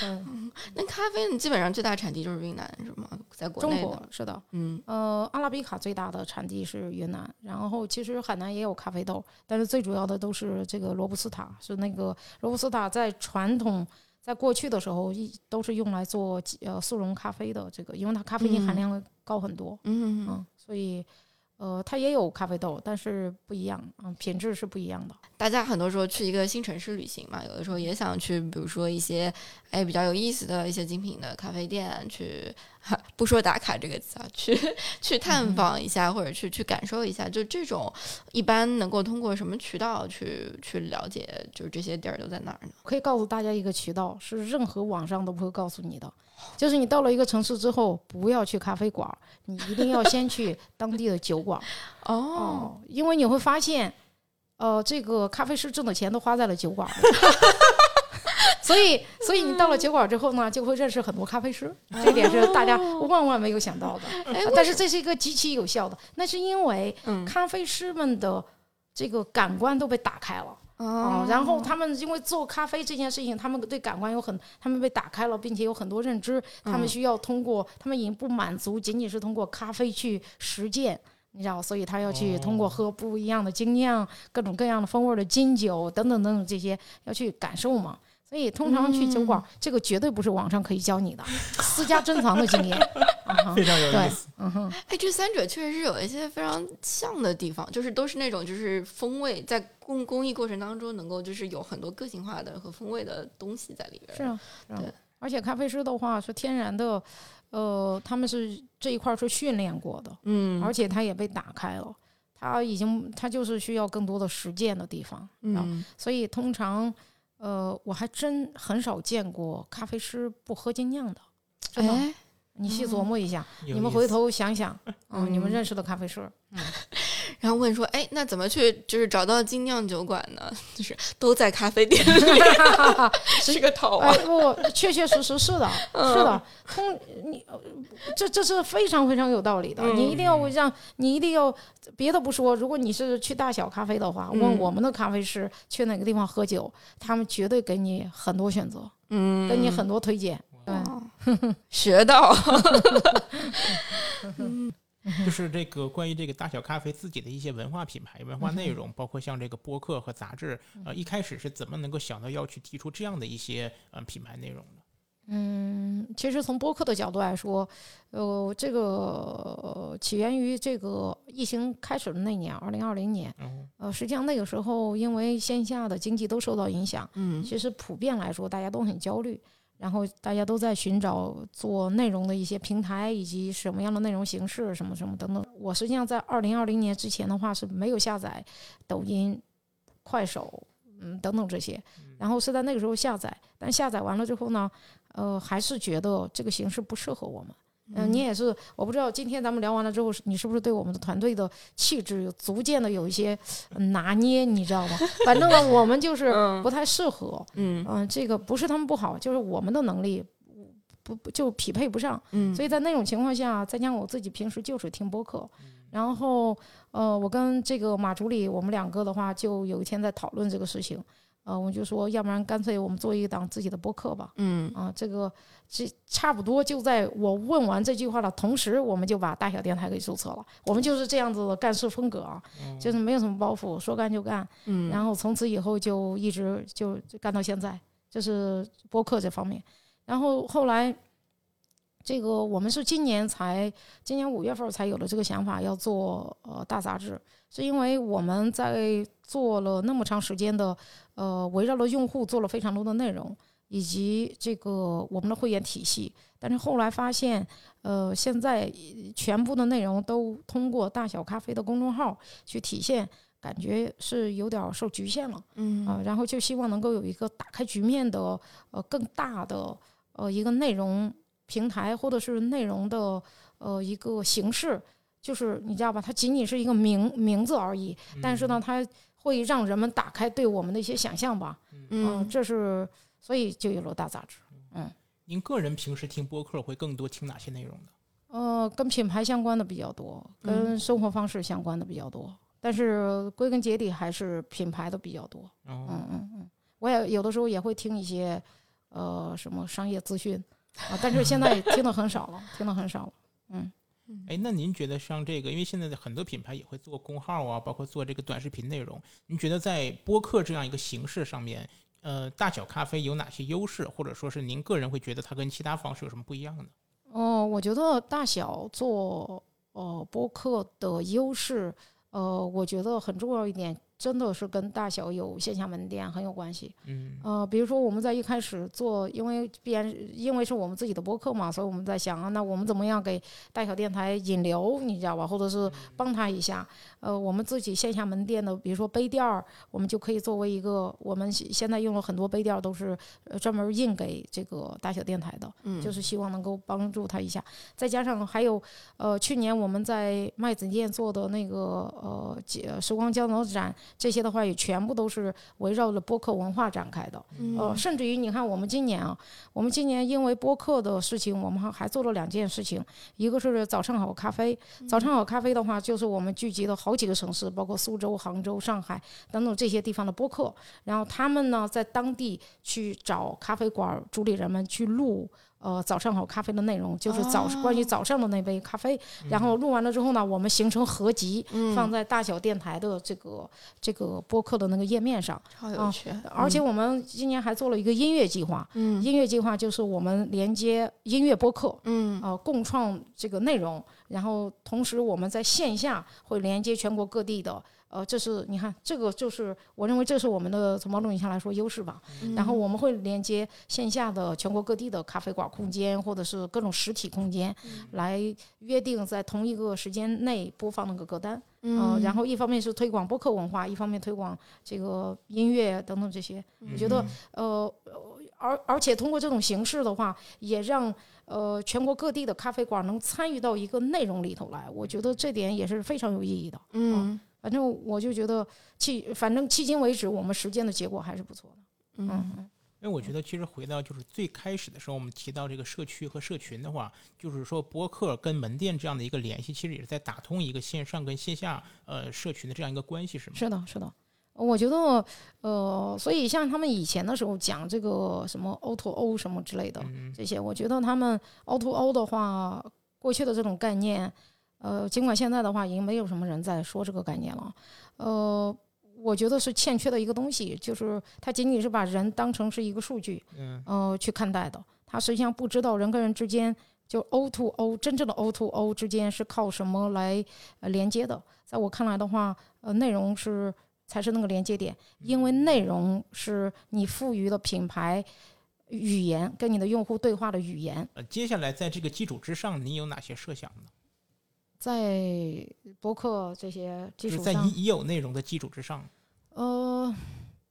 嗯，[laughs] 那咖啡你，基本上最大产地就是云南，是吗？在国中国是的。嗯呃，阿拉比卡最大的产地是云南，然后其实海南也有咖啡豆，但是最主要的都是这个罗布斯塔，是那个罗布斯塔在传统在过去的时候一都是用来做呃速溶咖啡的这个，因为它咖啡因含量会高很多，嗯嗯，所以呃它也有咖啡豆，但是不一样，嗯，品质是不一样的。大家很多时候去一个新城市旅行嘛，有的时候也想去，比如说一些哎比较有意思的一些精品的咖啡店去，哈不说打卡这个词啊，去去探访一下，或者去去感受一下，就这种一般能够通过什么渠道去去了解，就是这些地儿都在哪儿呢？可以告诉大家一个渠道，是任何网上都不会告诉你的，就是你到了一个城市之后，不要去咖啡馆儿，你一定要先去当地的酒馆 [laughs] 哦，因为你会发现，呃，这个咖啡师挣的钱都花在了酒馆里。[laughs] 所以，所以你到了酒馆之后呢，就会认识很多咖啡师，这点是大家万万没有想到的。但是这是一个极其有效的，那是因为嗯咖啡师们的这个感官都被打开了。哦啊，然后他们因为做咖啡这件事情，他们对感官有很，他们被打开了，并且有很多认知，他们嗯需要通过，他们已经不满足仅仅是通过咖啡去实践。你知道，所以他要去通过哦喝不一样的精酿、各种各样的风味的金酒等等等等这些，要去感受嘛。所以通常去酒馆，这个绝对不是网上可以教你的，私家珍藏的经验。[laughs] 非常有对意思。嗯哼，哎，这三者确实是有一些非常像的地方，就是都是那种就是风味在工工艺过程当中能够就是有很多个性化的和风味的东西在里边。是啊，是啊对。而且咖啡师的话是天然的，呃，他们是这一块儿是训练过的，嗯而且他也被打开了。他已经，他就是需要更多的实践的地方，啊，嗯所以通常，呃，我还真很少见过咖啡师不喝精酿的，真的。哎，你细琢磨一下，有你们回头想想，[laughs] 嗯，你们嗯认识的咖啡师，[laughs] 然后问说，哎，那怎么去就是找到精酿酒馆呢？[laughs] 就是都在咖啡店里，[laughs] 是个套啊哎。不，确确实实是的，[laughs] 是的，通你呃这这是非常非常有道理的。你一定要让，你一定要别的不说，如果你是去大小咖啡的话，问嗯我们的咖啡师去哪个地方喝酒，他们绝对给你很多选择，嗯，给你很多推荐。对，哦学到。[laughs] 就是这个关于这个大小咖啡自己的一些文化品牌、文化内容，包括像这个播客和杂志，呃，一开始是怎么能够想到要去提出这样的一些呃品牌内容的？嗯，其实从播客的角度来说，呃，这个呃起源于这个疫情开始的那年，二零二零年。嗯呃，实际上那个时候，因为线下的经济都受到影响，嗯其实普遍来说大家都很焦虑。然后大家都在寻找做内容的一些平台，以及什么样的内容形式，什么什么等等。我实际上在二零二零年之前的话是没有下载抖音、快手，嗯等等这些，然后是在那个时候下载，但下载完了之后呢，呃，还是觉得这个形式不适合我们。嗯，你也是，我不知道今天咱们聊完了之后，你是不是对我们的团队的气质有逐渐的有一些拿捏，你知道吗？反正呢，我们就是不太适合。嗯嗯，这个不是他们不好，就是我们的能力不不就匹配不上。嗯所以在那种情况下，再加上我自己平时就是听播客，然后呃，我跟这个马助理，我们两个的话，就有一天在讨论这个事情，呃，我就说，要不然干脆我们做一档自己的播客吧。嗯啊，这个这差不多就在我问完这句话的同时，我们就把大小电台给注册了。我们就是这样子的干事风格啊，就是没有什么包袱，说干就干。嗯然后从此以后就一直就就干到现在，就是播客这方面。然后后来，这个我们是今年才，今年五月份才有了这个想法，要做呃大杂志，是因为我们在做了那么长时间的呃围绕了用户做了非常多的内容，以及这个我们的会员体系，但是后来发现，呃，现在全部的内容都通过大小咖啡的公众号去体现。感觉是有点儿受局限了。嗯。啊、然后就希望能够有一个打开局面的呃更大的呃一个内容平台，或者是内容的呃一个形式，就是你知道吧，它仅仅是一个名名字而已，但是呢，它会让人们打开对我们的一些想象吧，嗯、嗯这是所以就有了大杂志，嗯。您个人平时听播客会更多听哪些内容呢？呃，跟品牌相关的比较多，跟生活方式相关的比较多，但是归根结底还是品牌的比较多。哦，嗯嗯嗯，我也有的时候也会听一些呃什么商业资讯啊，但是现在听的很少了，听的很少了。嗯哎，那您觉得像这个，因为现在的很多品牌也会做公号啊，包括做这个短视频内容，您觉得在播客这样一个形式上面，呃，大小咖啡有哪些优势，或者说是您个人会觉得它跟其他方式有什么不一样呢？哦、我觉得大小做呃播客的优势，呃，我觉得很重要一点，真的是跟大小有线下门店很有关系。嗯呃，比如说我们在一开始做，因为必然因为是我们自己的播客嘛，所以我们在想啊，那我们怎么样给大小电台引流，你知道吧？或者是帮他一下。呃，我们自己线下门店的，比如说杯垫儿，我们就可以作为一个，我们现现在用了很多杯垫儿都是呃专门印给这个大小电台的，嗯就是希望能够帮助他一下。再加上还有呃，去年我们在麦子店做的那个呃几时光胶囊展，这些的话也全部都是围绕着播客文化展开的。嗯呃，甚至于你看，我们今年啊，我们今年因为播客的事情，我们还还做了两件事情，一个是早上好咖啡，早上好咖啡的话，就是我们聚集了好几个城市，包括苏州、杭州、上海等等这些地方的播客，然后他们呢在当地去找咖啡馆主理人们去录。呃，早上好咖啡的内容就是早、关于早上的那杯咖啡，然后录完了之后呢，我们形成合集，放在大小电台的这个这个播客的那个页面上。超有趣，而且我们今年还做了一个音乐计划，嗯。音乐计划就是我们连接音乐播客，嗯。呃，共创这个内容，然后同时我们在线下会连接全国各地的，呃，这是你看这个就是我认为这是我们的从某种意义上来说优势吧。嗯然后我们会连接线下的全国各地的咖啡馆空间，或者是各种实体空间，嗯来约定在同一个时间内播放那个歌单。嗯呃，然后一方面是推广播客文化，一方面推广这个音乐等等这些。我觉得，呃，而而且通过这种形式的话，也让呃全国各地的咖啡馆能参与到一个内容里头来。我觉得这点也是非常有意义的。嗯反正我就觉得迄反正迄今为止，我们实践的结果还是不错的。嗯嗯因为我觉得，其实回到就是最开始的时候，我们提到这个社区和社群的话，就是说播客跟门店这样的一个联系，其实也是在打通一个线上跟线下呃社群的这样一个关系，是吗？是的，是的。我觉得，呃，所以像他们以前的时候讲这个什么 O to O 什么之类的嗯这些，我觉得他们 O to O 的话，过去的这种概念，呃，尽管现在的话已经没有什么人在说这个概念了，呃，我觉得是欠缺的一个东西，就是他仅仅是把人当成是一个数据，嗯呃，去看待的。他实际上不知道人跟人之间，就 O to O 真正的 O to O 之间是靠什么来呃连接的。在我看来的话，呃，内容是才是那个连接点，因为内容是你赋予了品牌语言，跟你的用户对话的语言。呃，接下来在这个基础之上，你有哪些设想呢？在博客这些基础上在已已有内容的基础之上，呃，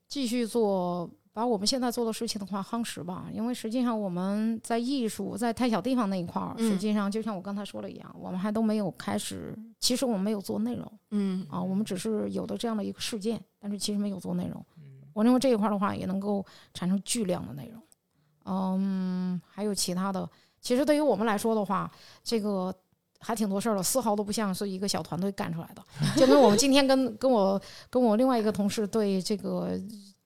继续做，把我们现在做的事情的话夯实吧。因为实际上我们在艺术，在太小地方那一块儿，嗯实际上就像我刚才说了一样，我们还都没有开始。其实我们没有做内容嗯啊，我们只是有的这样的一个事件，但是其实没有做内容。嗯我认为这一块儿的话，也能够产生巨量的内容。嗯，还有其他的，其实对于我们来说的话，这个还挺多事儿的，丝毫都不像是一个小团队干出来的。就跟我们今天跟跟我跟我另外一个同事对这个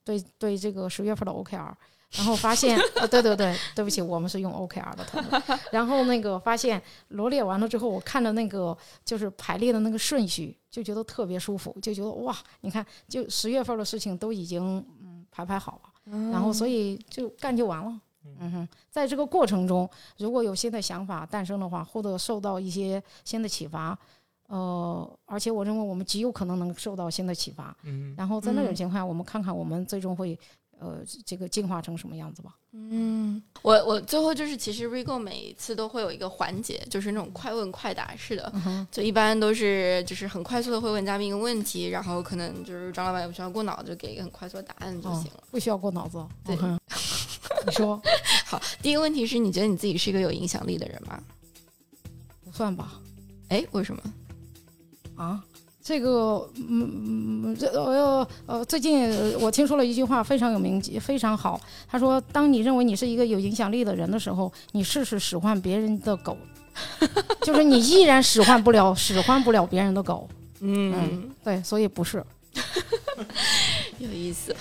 对对这个十月份的 OKR，然后发现，呃，对对对，对不起，我们是用 OKR 的团队。然后那个发现罗列完了之后，我看着那个就是排列的那个顺序，就觉得特别舒服，就觉得哇，你看，就十月份的事情都已经嗯排排好了。然后所以就干就完了。嗯哼，在这个过程中，如果有新的想法诞生的话，或者受到一些新的启发，呃，而且我认为我们极有可能能受到新的启发。嗯，然后在那种嗯情况下，我们看看我们最终会呃这个进化成什么样子吧。嗯，我我最后就是，其实 Rego 每一次都会有一个环节，就是那种快问快答式的，嗯，就一般都是就是很快速的会问嘉宾一个问题，然后可能就是张老板也不需要过脑，子给一个很快速的答案就哦行了。不需要过脑子。[laughs] 对你说 [laughs] 好，第一个问题是你觉得你自己是一个有影响力的人吗？不算吧？哎，为什么？啊，这个，嗯嗯，这呃呃，最近呃我听说了一句话非常有名，非常好。他说，当你认为你是一个有影响力的人的时候，你试试使唤别人的狗，[laughs] 就是你依然使唤不了，使唤不了别人的狗。嗯，对，所以不是。[laughs] 有意思。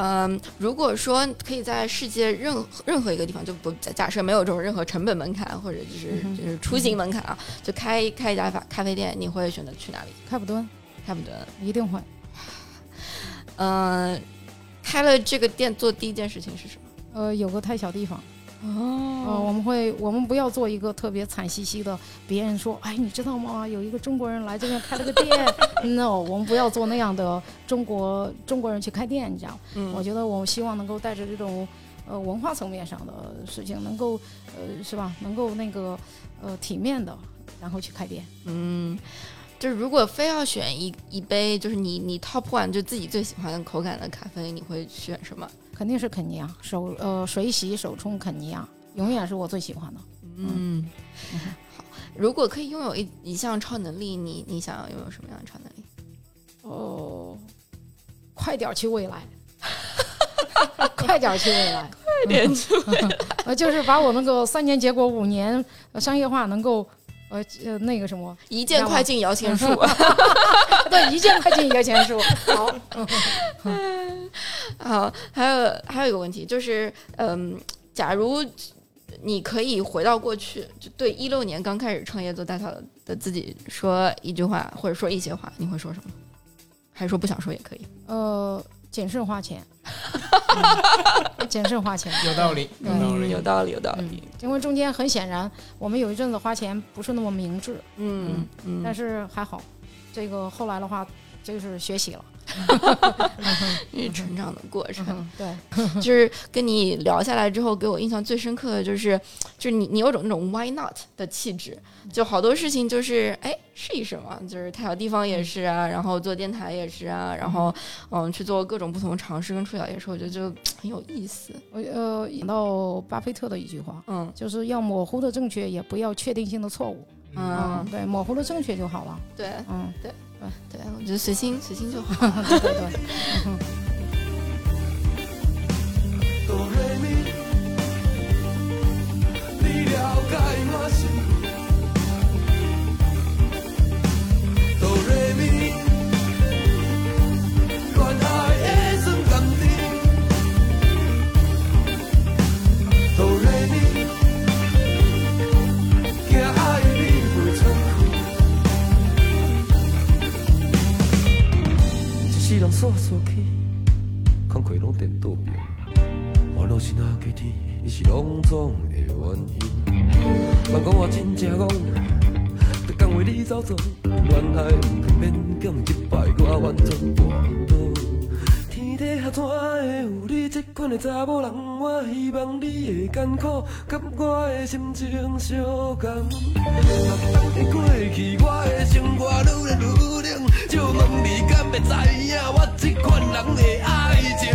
嗯，如果说可以在世界任何任何一个地方，就不假假设没有这种任何成本门槛或者就是就是出行门槛啊，就开开一家咖咖啡店，你会选择去哪里？开普敦开普敦。一定会。嗯，开了这个店做第一件事情是什么？呃，有个太小地方，呃，哦我们会，我们不要做一个特别惨兮兮的，别人说，哎，你知道吗？有一个中国人来这边开了个店，[laughs] no，我们不要做那样的中国中国人去开店，你知道。嗯我觉得我希望能够带着这种呃文化层面上的事情，能够呃是吧，能够那个呃体面的，然后去开店。嗯，就是如果非要选一一杯，就是你你 top one 就自己最喜欢的口感的咖啡，你会选什么？肯定是肯尼亚手呃水洗手冲肯尼亚，永远是我最喜欢的。嗯，嗯好。如果可以拥有一一项超能力，你你想要拥有什么样的超能力？哦，快点去未来，[laughs] [laughs] 快点去未来，快点去！呃，就是把我那个三年结果五年呃商业化能够呃呃那个什么，一键快进摇钱树。[laughs] 对，一键快进摇钱树。好，[laughs] 好，还有还有一个问题就是，嗯，假如你可以回到过去，就对一六年刚开始创业做大草的自己说一句话，或者说一些话，你会说什么？还是说不想说也可以？呃，谨慎花钱，嗯 [laughs] 谨慎花钱。有道理，有道理。有道理，有道嗯理。，因为中间很显然，我们有一阵子花钱不是那么明智，嗯嗯，但是还好，这个后来的话就是学习了。[laughs] 是成长的过程。嗯，对，[laughs] 就是跟你聊下来之后，给我印象最深刻的就是，就是你你有种那种 why not 的气质，就好多事情就是哎试一试嘛，就是太小地方也是啊，然后做电台也是啊，然后嗯去做各种不同的尝试跟触角也是，我觉得就很有意思。我呃想到巴菲特的一句话，嗯就是要模糊的正确，也不要确定性的错误。嗯，对，模糊的正确就好了。对嗯，对，我觉得随心随心就好。对对对。嗯哆来咪，你了解我心。去。一世人煞煞去，工课拢颠倒平。烦恼是哪几天，你是拢总的原因。莫讲我真正戆，逐工为你走错，恋爱不免讲一摆，我完全跋倒。底下怎会有你这款的查某人？我希望你的艰苦甲我的心情相同。当的过去，我的生活愈来愈冷。借问你，敢要知影我这款人的爱情？